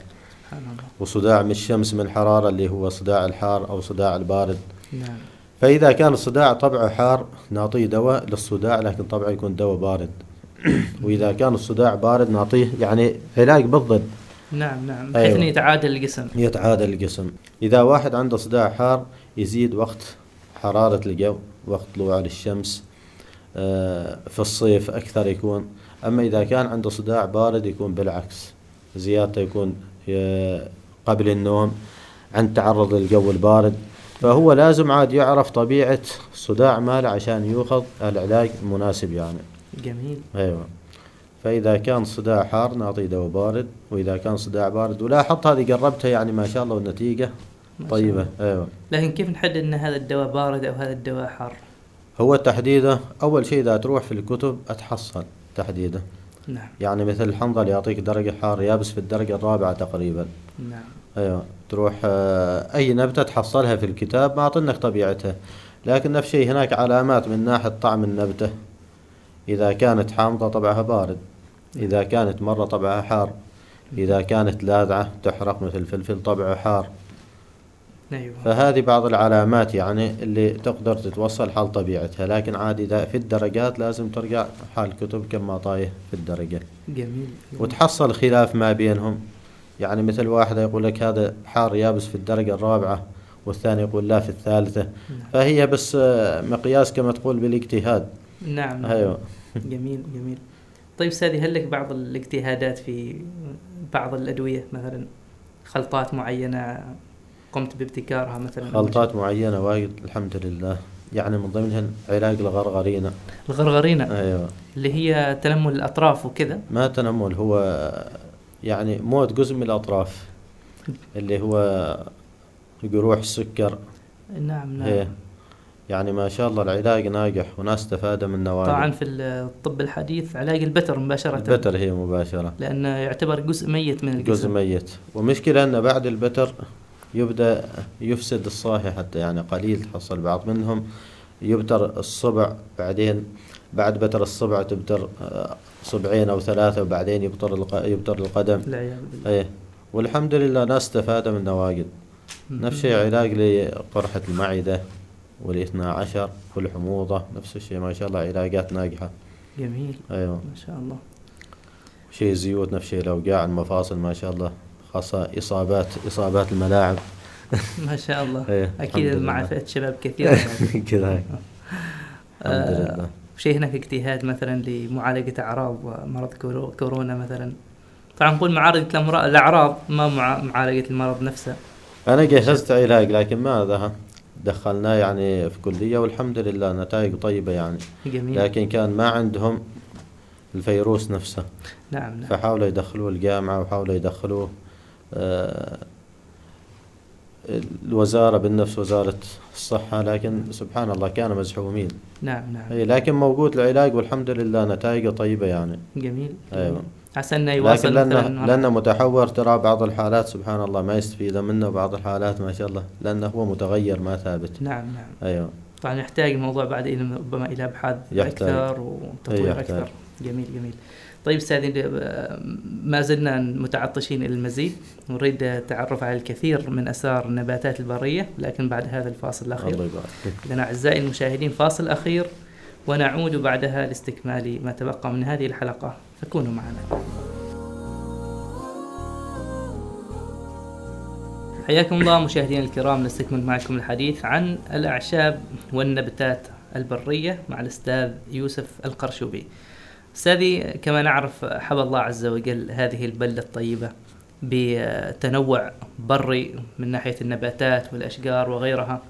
وصداع من الشمس من الحرارة اللي هو صداع الحار أو صداع البارد. نعم. فإذا كان الصداع طبعه حار نعطيه دواء. للصداع لكن طبعه يكون دواء بارد. وإذا كان الصداع بارد نعطيه يعني علاج بالضد. نعم نعم. بحيث أيوة. إنه يتعادل الجسم. يتعادل الجسم. إذا واحد عنده صداع حار يزيد وقت حرارة الجو وقت طلوع الشمس في الصيف أكثر يكون. أما إذا كان عنده صداع بارد يكون بالعكس. زيادته يكون آه، قبل النوم عند تعرض للجو البارد. فهو لازم عاد يعرف طبيعة الصداع ماله عشان يوخذ العلاج المناسب يعني. جميل. أيوه. فإذا كان صداع حار نعطيه دواء بارد وإذا كان صداع بارد ولاحظت هذه قربتها يعني ما شاء الله طيبة. الله. أيوه. لكن كيف نحدد إن هذا الدواء بارد أو هذا الدواء حار؟ هو تحديده. أول شيء إذا تروح في الكتب أتحصل تحديده. نعم. يعني مثل الحنظل يعطيك درجة حار يابس في الدرجة الرابعة تقريبا. نعم. أيوه. تروح آه، أي نبتة تحصلها في الكتاب ما اعطنك طبيعتها. لكن نفس الشيء هناك علامات من ناحية طعم النبتة. إذا كانت حامضة طبعها بارد. إذا كانت مرة طبعها حار. إذا كانت لاذعة تحرق مثل فلفل طبعه حار. أيوة. فهذه بعض العلامات يعني اللي تقدر تتوصل حال طبيعتها لكن عادي إذا في الدرجات لازم ترجع حال كتب كما طايه في الدرجة. جميل جميل. وتحصل خلاف ما بينهم. يعني مثل واحد يقول لك هذا حار يابس في الدرجة الرابعة والثاني يقول لا في الثالثة. نعم. فهي بس مقياس كما تقول بالاجتهاد. نعم نعم. أيوه. جميل جميل. طيب سادي هل لك بعض الاجتهادات في بعض الأدوية مثلا خلطات معينة قمت بابتكارها مثلا. خلطات معينة وايد الحمد لله. يعني من ضمنها علاج الغرغرينة. الغرغرينة؟ أيوه. اللي هي تنمل الأطراف وكذا؟ ما تنمل هو يعني موت جزء من الأطراف. اللي هو جروح السكر نعم نعم. إيه. يعني ما شاء الله العلاج ناجح وناس استفاد من طبعا نواجذ في الطب الحديث علاج البتر مباشرة. البتر هي مباشرة. لأنه يعتبر جزء ميت من جزء الجسم ميت. ومشكلة أن بعد البتر يبدأ يفسد الصاحي حتى يعني قليل تحصل بعض منهم. يبتر الصبع بعدين بعد بتر الصبع تبتر آه، صبعين أو ثلاثة وبعدين يبتر يبتر القدم. إيه. والحمد لله ناس استفاد من نواقد. نفس الشيء علاج لقرحة المعدة والاثنى عشر والحموضة. نفس الشيء ما شاء الله علاجات ناجحة. جميل. أيوه. ما شاء الله. شيء زيوت نفس الشيء الأوجاع المفاصل ما شاء الله. خاصة إصابات إصابات الملاعب. ما شاء الله. إيه، أكيد مع. فئة شباب كثيرة. كذا. الحمد آه، شيء هناك اجتهاد مثلا لمعالجة أعراض مرض كورو- كورونا مثلا. طبعا نقول معالجة الأعراض ما مع معالجة المرض نفسه. أنا جهزت علاج لكن ما دخلناه يعني في كلية والحمد لله نتائج طيبة يعني. جميل. لكن كان ما عندهم الفيروس نفسه. نعم نعم. فحاولوا يدخلوه الجامعة وحاولوا يدخلوه. الوزارة بالنفس وزارة الصحة لكن سبحان الله كانوا مزحومين. نعم نعم. أي لكن موجود العلاج والحمد لله نتائجه طيبة يعني. جميل. أيوة. عسى إنه لكن يواصل لأنه, لأنه متحور ترى بعض الحالات سبحان الله ما يستفيد منه بعض الحالات ما شاء الله لأنه هو متغير ما ثابت. نعم نعم. أيوة. طبعا يحتاج الموضوع بعد إلى ربما إلى أبحاث يحتاج. أكثر أي وتطوير يحتاج. جميل جميل. طيب استاذي آه، ما زلنا متعطشين إلى المزيد. نريد التعرف على الكثير من أسرار النباتات البرية لكن بعد هذا الفاصل الأخير. الله يبارك فيك. أعزائي المشاهدين فاصل أخير ونعود بعدها لاستكمال ما تبقى من هذه الحلقة. فكونوا معنا. حياكم الله مشاهدينا الكرام نستكمل معكم الحديث عن الأعشاب والنباتات البرية مع الأستاذ يوسف القرشوبي. أستاذي كما نعرف حب الله عز وجل هذه البلدة الطيبة بتنوع بري من ناحية النباتات والأشجار وغيرها.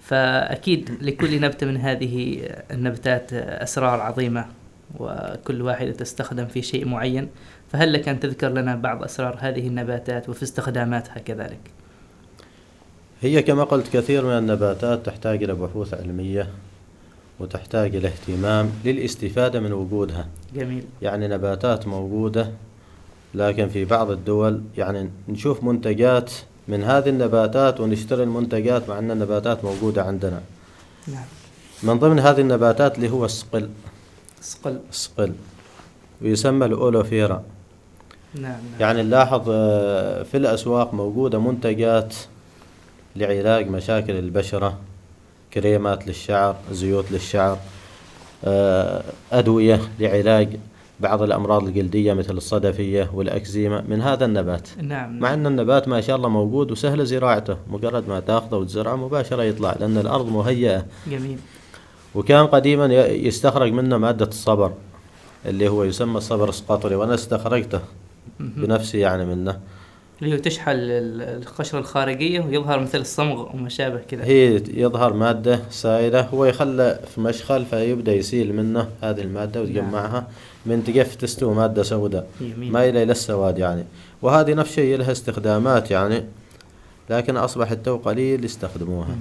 فأكيد لكل نبتة من هذه النباتات أسرار عظيمة وكل واحدة تستخدم في شيء معين. فهل لك أن تذكر لنا بعض أسرار هذه النباتات وفي استخداماتها كذلك؟ هي كما قلت كثير من النباتات تحتاج إلى بحوث علمية وتحتاج إلى اهتمام للاستفادة من وجودها. جميل. يعني نباتات موجودة لكن في بعض الدول يعني نشوف منتجات من هذه النباتات ونشتري المنتجات مع أن النباتات موجودة عندنا. نعم. من ضمن هذه النباتات اللي هو الصقل. صقل. الصقل ويسمى الأولوفيرا. نعم نعم. يعني نلاحظ آه، في الأسواق موجودة منتجات لعلاج مشاكل البشرة. كريمات للشعر زيوت للشعر آه، أدوية لعلاج بعض الأمراض الجلدية مثل الصدفية والأكزيما من هذا النبات. نعم مع أن النبات ما شاء الله موجود وسهل زراعته مجرد ما تأخذه وتزرعه مباشرة يطلع لأن الأرض مهيئة. جميل. وكان قديما يستخرج منه مادة الصبر اللي هو يسمى الصبر السقطري وأنا استخرجته. بنفسي يعني منه. اللي هو تشحل ال- القشرة الخارجية ويظهر مثل الصمغ وما شابه كذا. هي يظهر مادة سائلة هو يخلى في مشخل فيبدأ يسيل منه هذه المادة ويجمعها من تقف تستوي مادة سوداء. مايلة إلى السواد يعني. وهذه نفس الشيء لها استخدامات يعني لكن أصبحت تو قليل يستخدموها.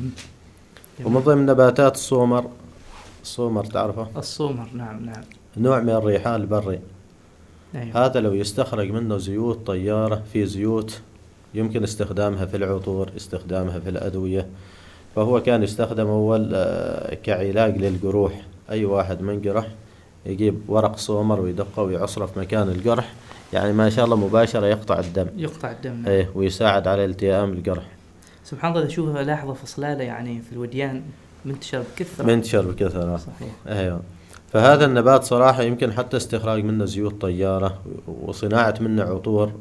ومن. ضمن نباتات الصومر الصومر تعرفه؟ الصومر نعم نعم. نوع من الريحان البري. أيوة. هذا لو يستخرج منه زيوت طيارة في زيوت يمكن استخدامها في العطور استخدامها في الأدوية. فهو كان يستخدم أول آه، كعلاج للجروح. أي واحد من جرح يجيب ورق صومر ويدقه ويعصره في مكان الجرح. يعني ما شاء الله مباشرة يقطع الدم. يقطع الدم. نعم. إيه ويساعد على التئام الجرح. سبحان الله أشوفها لاحظة فصلالة يعني في الوديان منتشر بكثرة. منتشر بكثرة. صحيح. أيوه فهذا النبات صراحة يمكن حتى استخراج منه زيوت طيارة وصناعة منه عطور.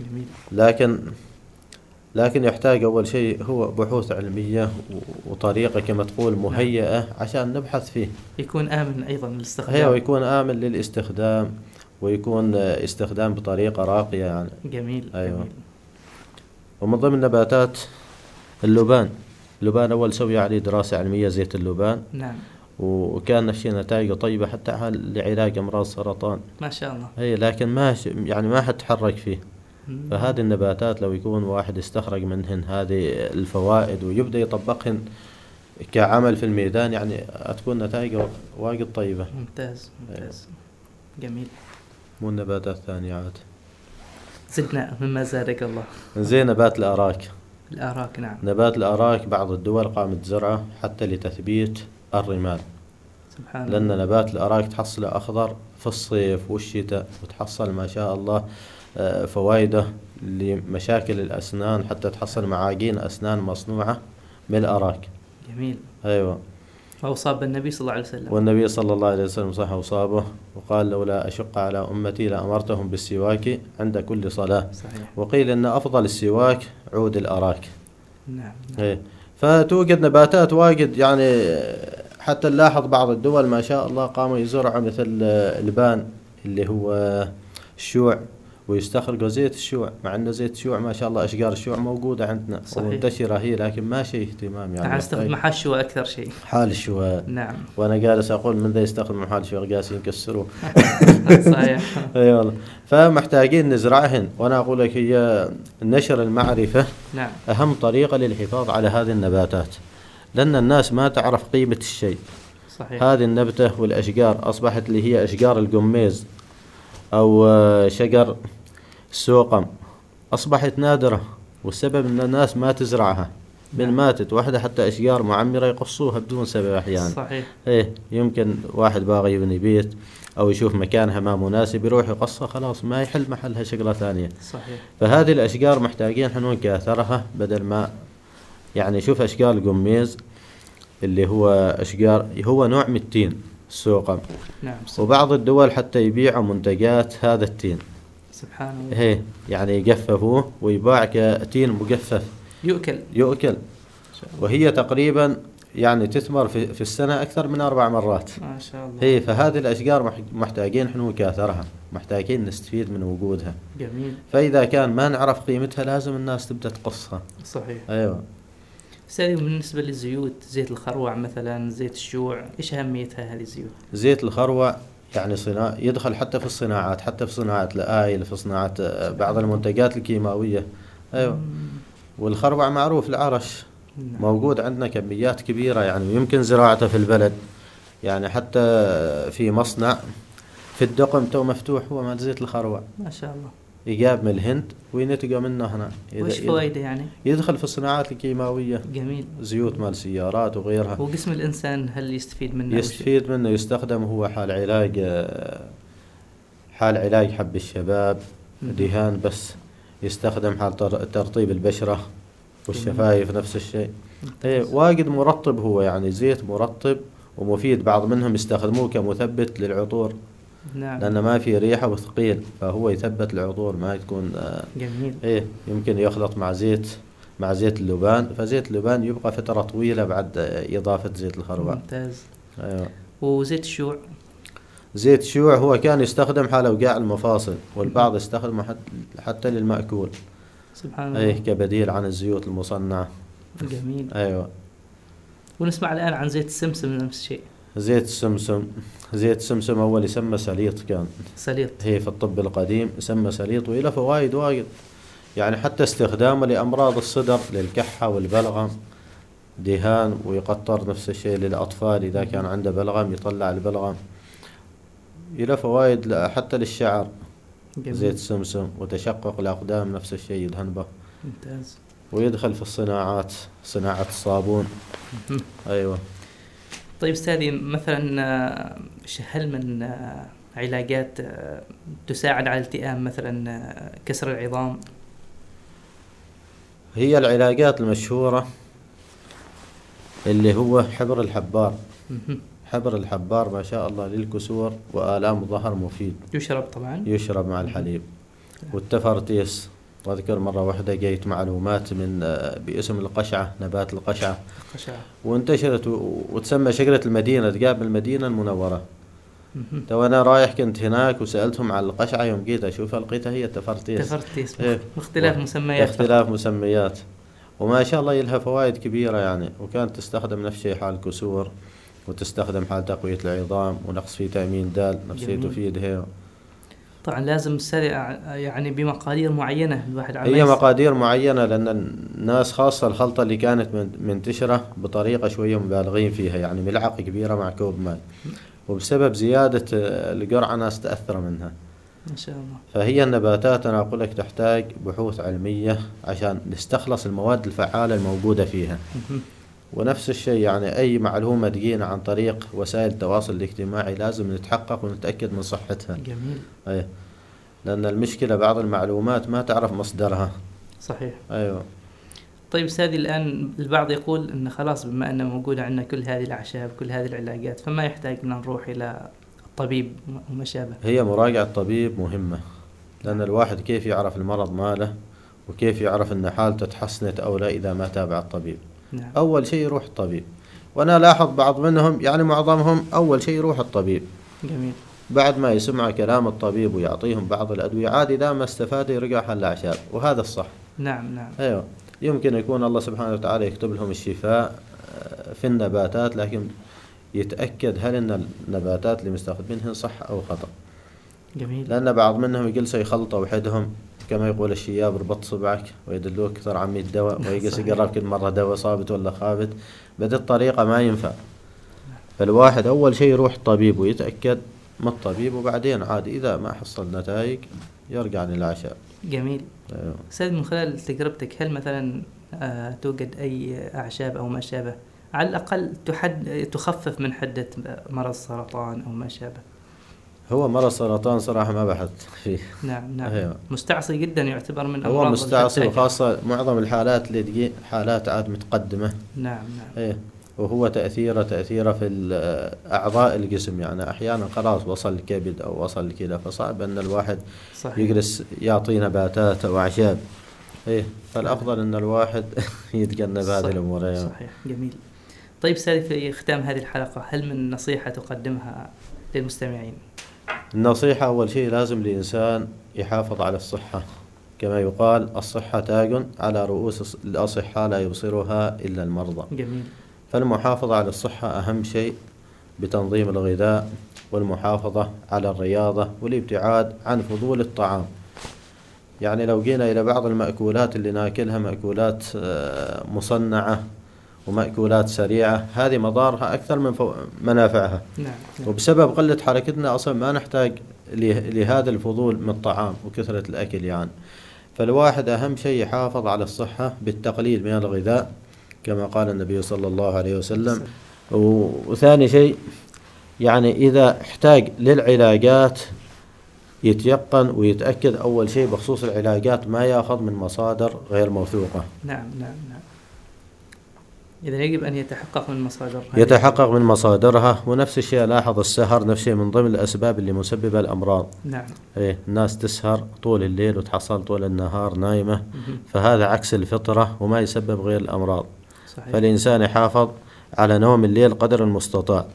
جميل. لكن لكن يحتاج أول شيء هو بحوث علمية وطريقة كما تقول مهيئة عشان نبحث فيه. يكون آمن أيضا للاستخدام. هي ويكون آمن للاستخدام ويكون استخدام بطريقة راقية يعني. جميل أيوة. جميل. ومن ضمن النباتات اللبان. اللبان أول سوي عليه دراسة علمية زيت اللبان. نعم. وكان في نتائجه طيبة حتى لعلاج أمراض السرطان ما شاء الله. هي لكن ما يعني ما حد تحرك فيه. فهذه النباتات لو يكون واحد استخرج منهن هذه الفوائد ويبدأ يطبقهن كعمل في الميدان يعني هتكون نتائجه واجد طيبة. ممتاز ممتاز. جميل. مو النباتات الثانية عاد. زدنا مما زادك الله. زين نبات الأراك. الأراك نعم. نبات الأراك بعض الدول قامت زرعه حتى لتثبيت الرمال. سبحان لأن نبات الأراك تحصله أخضر في الصيف والشتاء وتحصل ما شاء الله آه، فوائده لمشاكل الأسنان حتى تحصل معاجين أسنان مصنوعة من الأراك جميل. أيوة. واصاب النبي صلى الله عليه وسلم. والنبي صلى الله عليه وسلم صح وصابه وقال لولا أشق على أمتي لأمرتهم بالسواك عند كل صلاة. صحيح. وقيل أن أفضل السواك عود الأراك نعم نعم. إيه. فتوجد نباتات واجد يعني حتى نلاحظ بعض الدول ما شاء الله قاموا يزرعوا مثل البان اللي هو الشوع. ويستخرجوا زيت الشوع مع انه زيت الشوع ما شاء الله أشجار الشوع موجودة عندنا صحيح. ومنتشرة هي لكن ما شيء اهتمام يعني. أستخدم حشوه أكثر شيء. حال الشوع نعم. وأنا جالس أقول من ذا يستخدم حال الشوع قاسي يكسروه صحيح. أي والله. فمحتاجين نزرعهن. وأنا أقول لك هي نشر المعرفة نعم. أهم طريقة للحفاظ على هذه النباتات. لأن الناس ما تعرف قيمة الشيء. صحيح. هذه النبتة والأشجار أصبحت اللي هي أشجار القميز أو آه، شجر السوقم أصبحت نادرة والسبب أن الناس ما تزرعها. من نعم. ماتت. واحدة حتى أشجار معمرة يقصوها بدون سبب أحيانا. صحيح. إيه يمكن واحد باغي يبني بيت أو يشوف مكانها ما مناسب يروح يقصها خلاص ما يحل محلها شجرة ثانية. صحيح. فهذه الأشجار محتاجين حنون كاثرها بدل ما يعني شوف أشجار القميز اللي هو أشجار هو نوع من التين السوقم نعم صح- وبعض الدول حتى يبيعوا منتجات هذا التين. سبحان الله. هي يعني يجففوه ويباع كتين مجفف. يؤكل. يؤكل. وهي تقريبا يعني تثمر في, في السنة أكثر من أربع مرات. ما شاء الله. هي فهذه الأشجار مح- محتاجين حنو كاثرها محتاجين نستفيد من وجودها. جميل. فإذا كان ما نعرف قيمتها لازم الناس تبدأ تقصها. صحيح. أيوة. استاذي بالنسبة للزيوت زيت الخروع مثلا زيت الشوع إيش أهميتها هذه الزيوت؟ زيت الخروع يعني صناعة يدخل حتى في الصناعات حتى في صناعة الآيل في صناعة آه، بعض المنتجات الكيماوية. أيوة. مم. والخروع معروف العرش نعم. موجود عندنا كميات كبيرة يعني ويمكن زراعته في البلد. يعني حتى في مصنع في الدقم تو مفتوح هو زيت الخروع. ما شاء الله. يجاب من الهند وينتجوا منه هنا. وش فوائده يعني؟ يدخل في الصناعات الكيماوية. جميل. زيوت مال سيارات وغيرها. وجسم الإنسان هل يستفيد منه؟ يستفيد منه يستخدم هو حال علاج حال علاج حب الشباب. دهان بس. يستخدم حال تر- ترطيب البشرة والشفايف نفس الشيء. ممتاز. واجد مرطب هو يعني زيت مرطب ومفيد. بعض منهم يستخدموه كمثبت للعطور. نعم. لأنه ما في ريحة وثقيل فهو يثبت العطور ما تكون آه، جميل. إيه يمكن يخلط مع زيت مع زيت اللبان. فزيت اللبان يبقى فترة طويلة بعد آه، إضافة زيت الخروع ممتاز. أيوة. وزيت الشوع؟ زيت الشيوع هو كان يستخدم حال أوجاع المفاصل والبعض يستخدمه حت- حتى للمأكول. سبحان الله. أيه كبديل عن الزيوت المصنعة. جميل. أيوة. ونسمع الآن عن زيت السمسم نفس الشيء. زيت السمسم زيت السمسم أول يسمى سليط كان. سليط. هي في الطب القديم يسمى سليط وله فوائد واجد يعني حتى استخدامه لأمراض الصدر للكحة والبلغم دهان ويقطر نفس الشيء للأطفال إذا كان عنده بلغم يطلع البلغم. له فوائد حتى للشعر. جميل. زيت السمسم وتشقق الأقدام نفس الشيء يدهن به ممتاز. ويدخل في الصناعات صناعة الصابون. مهم. طيب أستاذي مثلا آه، هل من آه، علاجات آه، تساعد على التئام مثلا كسر العظام؟ هي العلاجات المشهورة اللي هو حبر الحبار. حبر الحبار ما شاء الله للكسور وآلام الظهر مفيد. يشرب طبعا. يشرب مع الحليب. والتفرتيس. واذكر مرة واحدة جيت معلومات من آه، باسم القشعة نبات القشعة. قشعة وانتشرت وتسمى شجرة المدينة تقابل المدينة المنورة. مهم. تو أنا رايح كنت هناك وسألتهم عن القشعة يوم جيت اشوفها لقيتها هي التفرتيس تفرتيس. إيه. باختلاف مسميات اختلاف مسميات. وما شاء الله لها فوائد كبيرة يعني. وكانت تستخدم نفس الشيء حال الكسور وتستخدم حال تقوية العظام ونقص فيتامين د نفس الشيء جميل. تفيد هي. طبعا لازم السريع يعني بمقادير معينة الواحد هي مقادير معينة لأن الناس خاصة الخلطة اللي كانت من- منتشرة بطريقة شوية مبالغين فيها يعني ملعقة كبيرة مع كوب ماء وبسبب زيادة آه، القرعة ناس تأثر منها. ما شاء الله. فهي النباتات أنا أقول لك تحتاج بحوث علمية عشان نستخلص المواد الفعالة الموجودة فيها. ونفس الشيء يعني أي معلومة تجينا عن طريق وسائل التواصل الاجتماعي لازم نتحقق ونتأكد من صحتها. جميل. أيه. لأن المشكلة بعض المعلومات ما تعرف مصدرها. صحيح. أيوة. طيب سادي الآن البعض يقول أن خلاص بما أن موجودة عندنا كل هذه الأعشاب كل هذه العلاجات فما يحتاج أن نروح إلى الطبيب وما شابه هي مراجعة طبيب مهمة. لأن الواحد كيف يعرف المرض ماله وكيف يعرف أن حالته تحسنت أو لا إذا ما تابع الطبيب. نعم. أول شيء يروح الطبيب. وأنا لاحظ بعض منهم يعني معظمهم أول شيء يروح الطبيب. جميل. بعد ما يسمع كلام الطبيب ويعطيهم بعض الأدوية عادي إذا ما استفاد يرجع حل الأعشاب. وهذا الصح. نعم نعم. أيوة. يمكن يكون الله سبحانه وتعالى يكتب لهم الشفاء آه، في النباتات لكن يتأكد هل أن النباتات اللي مستخدمينها صح أو خطأ. جميل. لأن بعض منهم يجلسوا يخلطوا وحدهم. كما يقول الشياب ربط صبعك ويدلوك كثر عن 100 دواء ويجلس صحيح. يقرب كل مرة دواء صابت ولا خابت. بهذه الطريقة ما ينفع. فالواحد أول شيء يروح طبيب ويتأكد من الطبيب وبعدين عاد إذا ما حصل نتائج يرجع للعشاء. جميل. أيوة. سيد من خلال تجربتك هل مثلا آه، توجد أي أعشاب أو ما شابه؟ على الأقل تحد تخفف من حدة مرض السرطان أو ما شابه. هو مرض سرطان صراحة ما بحثت فيه نعم نعم. أيوة. مستعصي جدا يعتبر من هو أمراض مستعصي. وخاصة معظم الحالات اللي تجي حالات عاد متقدمة. نعم نعم. إيه. وهو تأثيره تأثيره في أعضاء الجسم. يعني أحيانا خلاص وصل الكبد أو وصل الكلى فصعب أن الواحد صحيح. يجلس يعطي نباتات أو أعشاب. إيه. فالأفضل أن الواحد يتجنب هذه صحيح. الأمور. أيوة. صحيح. جميل. طيب سادي في ختام هذه الحلقة هل من نصيحة تقدمها للمستمعين؟ النصيحة أول شيء لازم الإنسان يحافظ على الصحة. كما يقال الصحة تاج على رؤوس الأصحاء لا يبصرها إلا المرضى. جميل. فالمحافظة على الصحة أهم شيء بتنظيم الغذاء والمحافظة على الرياضة والابتعاد عن فضول الطعام. يعني لو جينا إلى بعض المأكولات اللي ناكلها مأكولات آه، مصنعة ومأكولات سريعة. هذه مضارها أكثر من فو- منافعها. نعم نعم. وبسبب قلة حركتنا أصلا ما نحتاج له- لهذا الفضول من الطعام وكثرة الأكل يعني. فالواحد أهم شيء يحافظ على الصحة بالتقليل من الغذاء كما قال النبي صلى الله عليه وسلم. وثاني شيء يعني إذا احتاج للعلاجات يتيقن ويتأكد أول شيء بخصوص العلاجات ما يأخذ من مصادر غير موثوقة. نعم نعم نعم. إذا يجب أن يتحقق من مصادر هذه- يتحقق من مصادرها ونفس الشيء لاحظ السهر نفس الشيء من ضمن الأسباب اللي مسببة الأمراض. نعم. إيه الناس تسهر طول الليل وتحصل طول النهار نايمة. فهذا عكس الفطرة وما يسبب غير الأمراض. صحيح. فالإنسان يحافظ على نوم الليل قدر المستطاع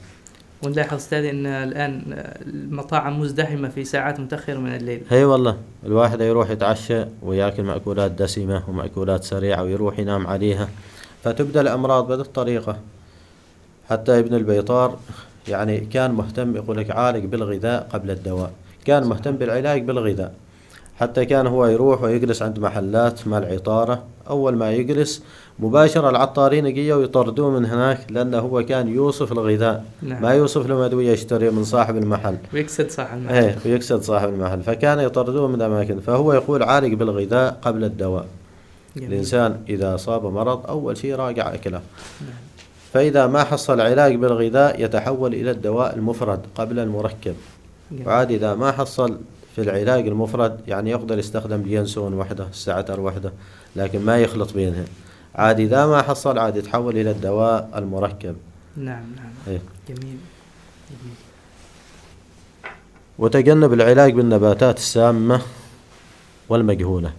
ونلاحظ أستاذي إن الآن المطاعم مزدحمة في ساعات متأخرة من الليل. هي والله الواحد يروح يتعشى ويأكل مأكولات دسمة ومأكولات سريعة ويروح ينام عليها. فتبدأ الأمراض بهذه الطريقة حتى ابن البيطار يعني كان مهتم يقول لك عالج بالغذاء قبل الدواء. كان مهتم بالعلاج بالغذاء. حتى كان هو يروح ويجلس عند محلات مال عطارة. أول ما يجلس مباشرة العطارين يجوا ويطردوه من هناك لأنه هو كان يوصف الغذاء. نعم. ما يوصف له أدوية يشتري من صاحب المحل. ويكسد صح المحل. إيه ويكسد صاحب المحل. فكان يطردوه من الأماكن فهو يقول عالج بالغذاء قبل الدواء. جميل. الإنسان إذا أصاب مرض أول شيء راجع أكله. فإذا ما حصل علاج بالغذاء يتحول إلى الدواء المفرد قبل المركب جميل. وعاد إذا ما حصل في العلاج المفرد يعني يقدر يستخدم بينسون وحده السعتر وحده لكن ما يخلط بينها عاد إذا ما حصل عاد يتحول إلى الدواء المركب نعم نعم إيه. جميل جميل وتجنب العلاج بالنباتات السامة والمجهولة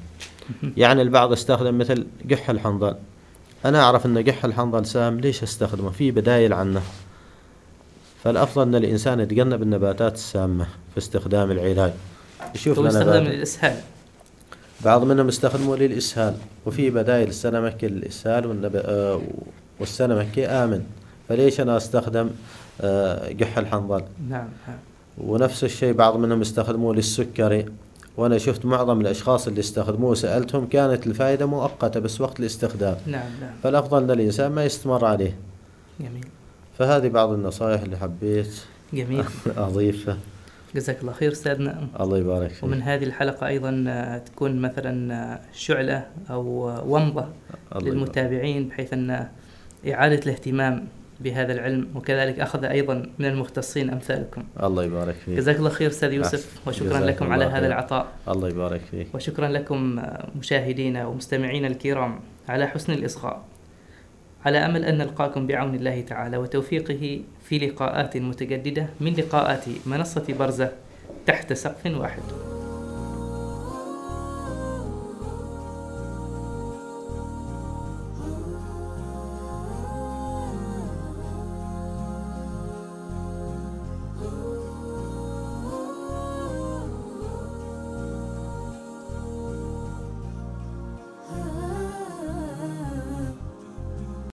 يعني البعض استخدم مثل قح الحنظل. أنا أعرف أن قح الحنظل سام ليش أستخدمه؟ في بدايل عنه. فالأفضل أن الإنسان يتجنب النباتات السامة في استخدام العلاج. يشوف يستخدم نبات للإسهال بعض. منهم يستخدموا للإسهال وفي بدايل السنمكي للإسهال والنب... آه، والسنمكي آمن. فليش أنا أستخدم آه، قح الحنظل؟ نعم نعم. ونفس الشيء بعض منهم يستخدموه للسكري. وأنا شفت معظم الأشخاص اللي استخدموه سالتهم كانت الفائدة مؤقتة بس وقت الاستخدام. نعم نعم. فالأفضل أن الإنسان ما يستمر عليه. جميل. فهذه بعض النصائح اللي حبيت جميل. أضيفها. جزاك الله خير أستاذنا. الله يبارك فيك. ومن هذه الحلقة أيضا آه، تكون مثلا آه، شعلة أو آه، يبارك. للمتابعين بحيث أن إعادة الاهتمام. بهذا العلم وكذلك أخذ أيضا من المختصين أمثالكم. الله يبارك فيك. جزاك الله خير أستاذ يوسف. وشكرا لكم على هذا. العطاء. الله يبارك فيك. وشكرا لكم مشاهدينا ومستمعينا الكرام على حسن الإصغاء. على أمل أن نلقاكم بعون الله تعالى وتوفيقه في لقاءات متجددة من لقاءات منصة برزة تحت سقف واحد.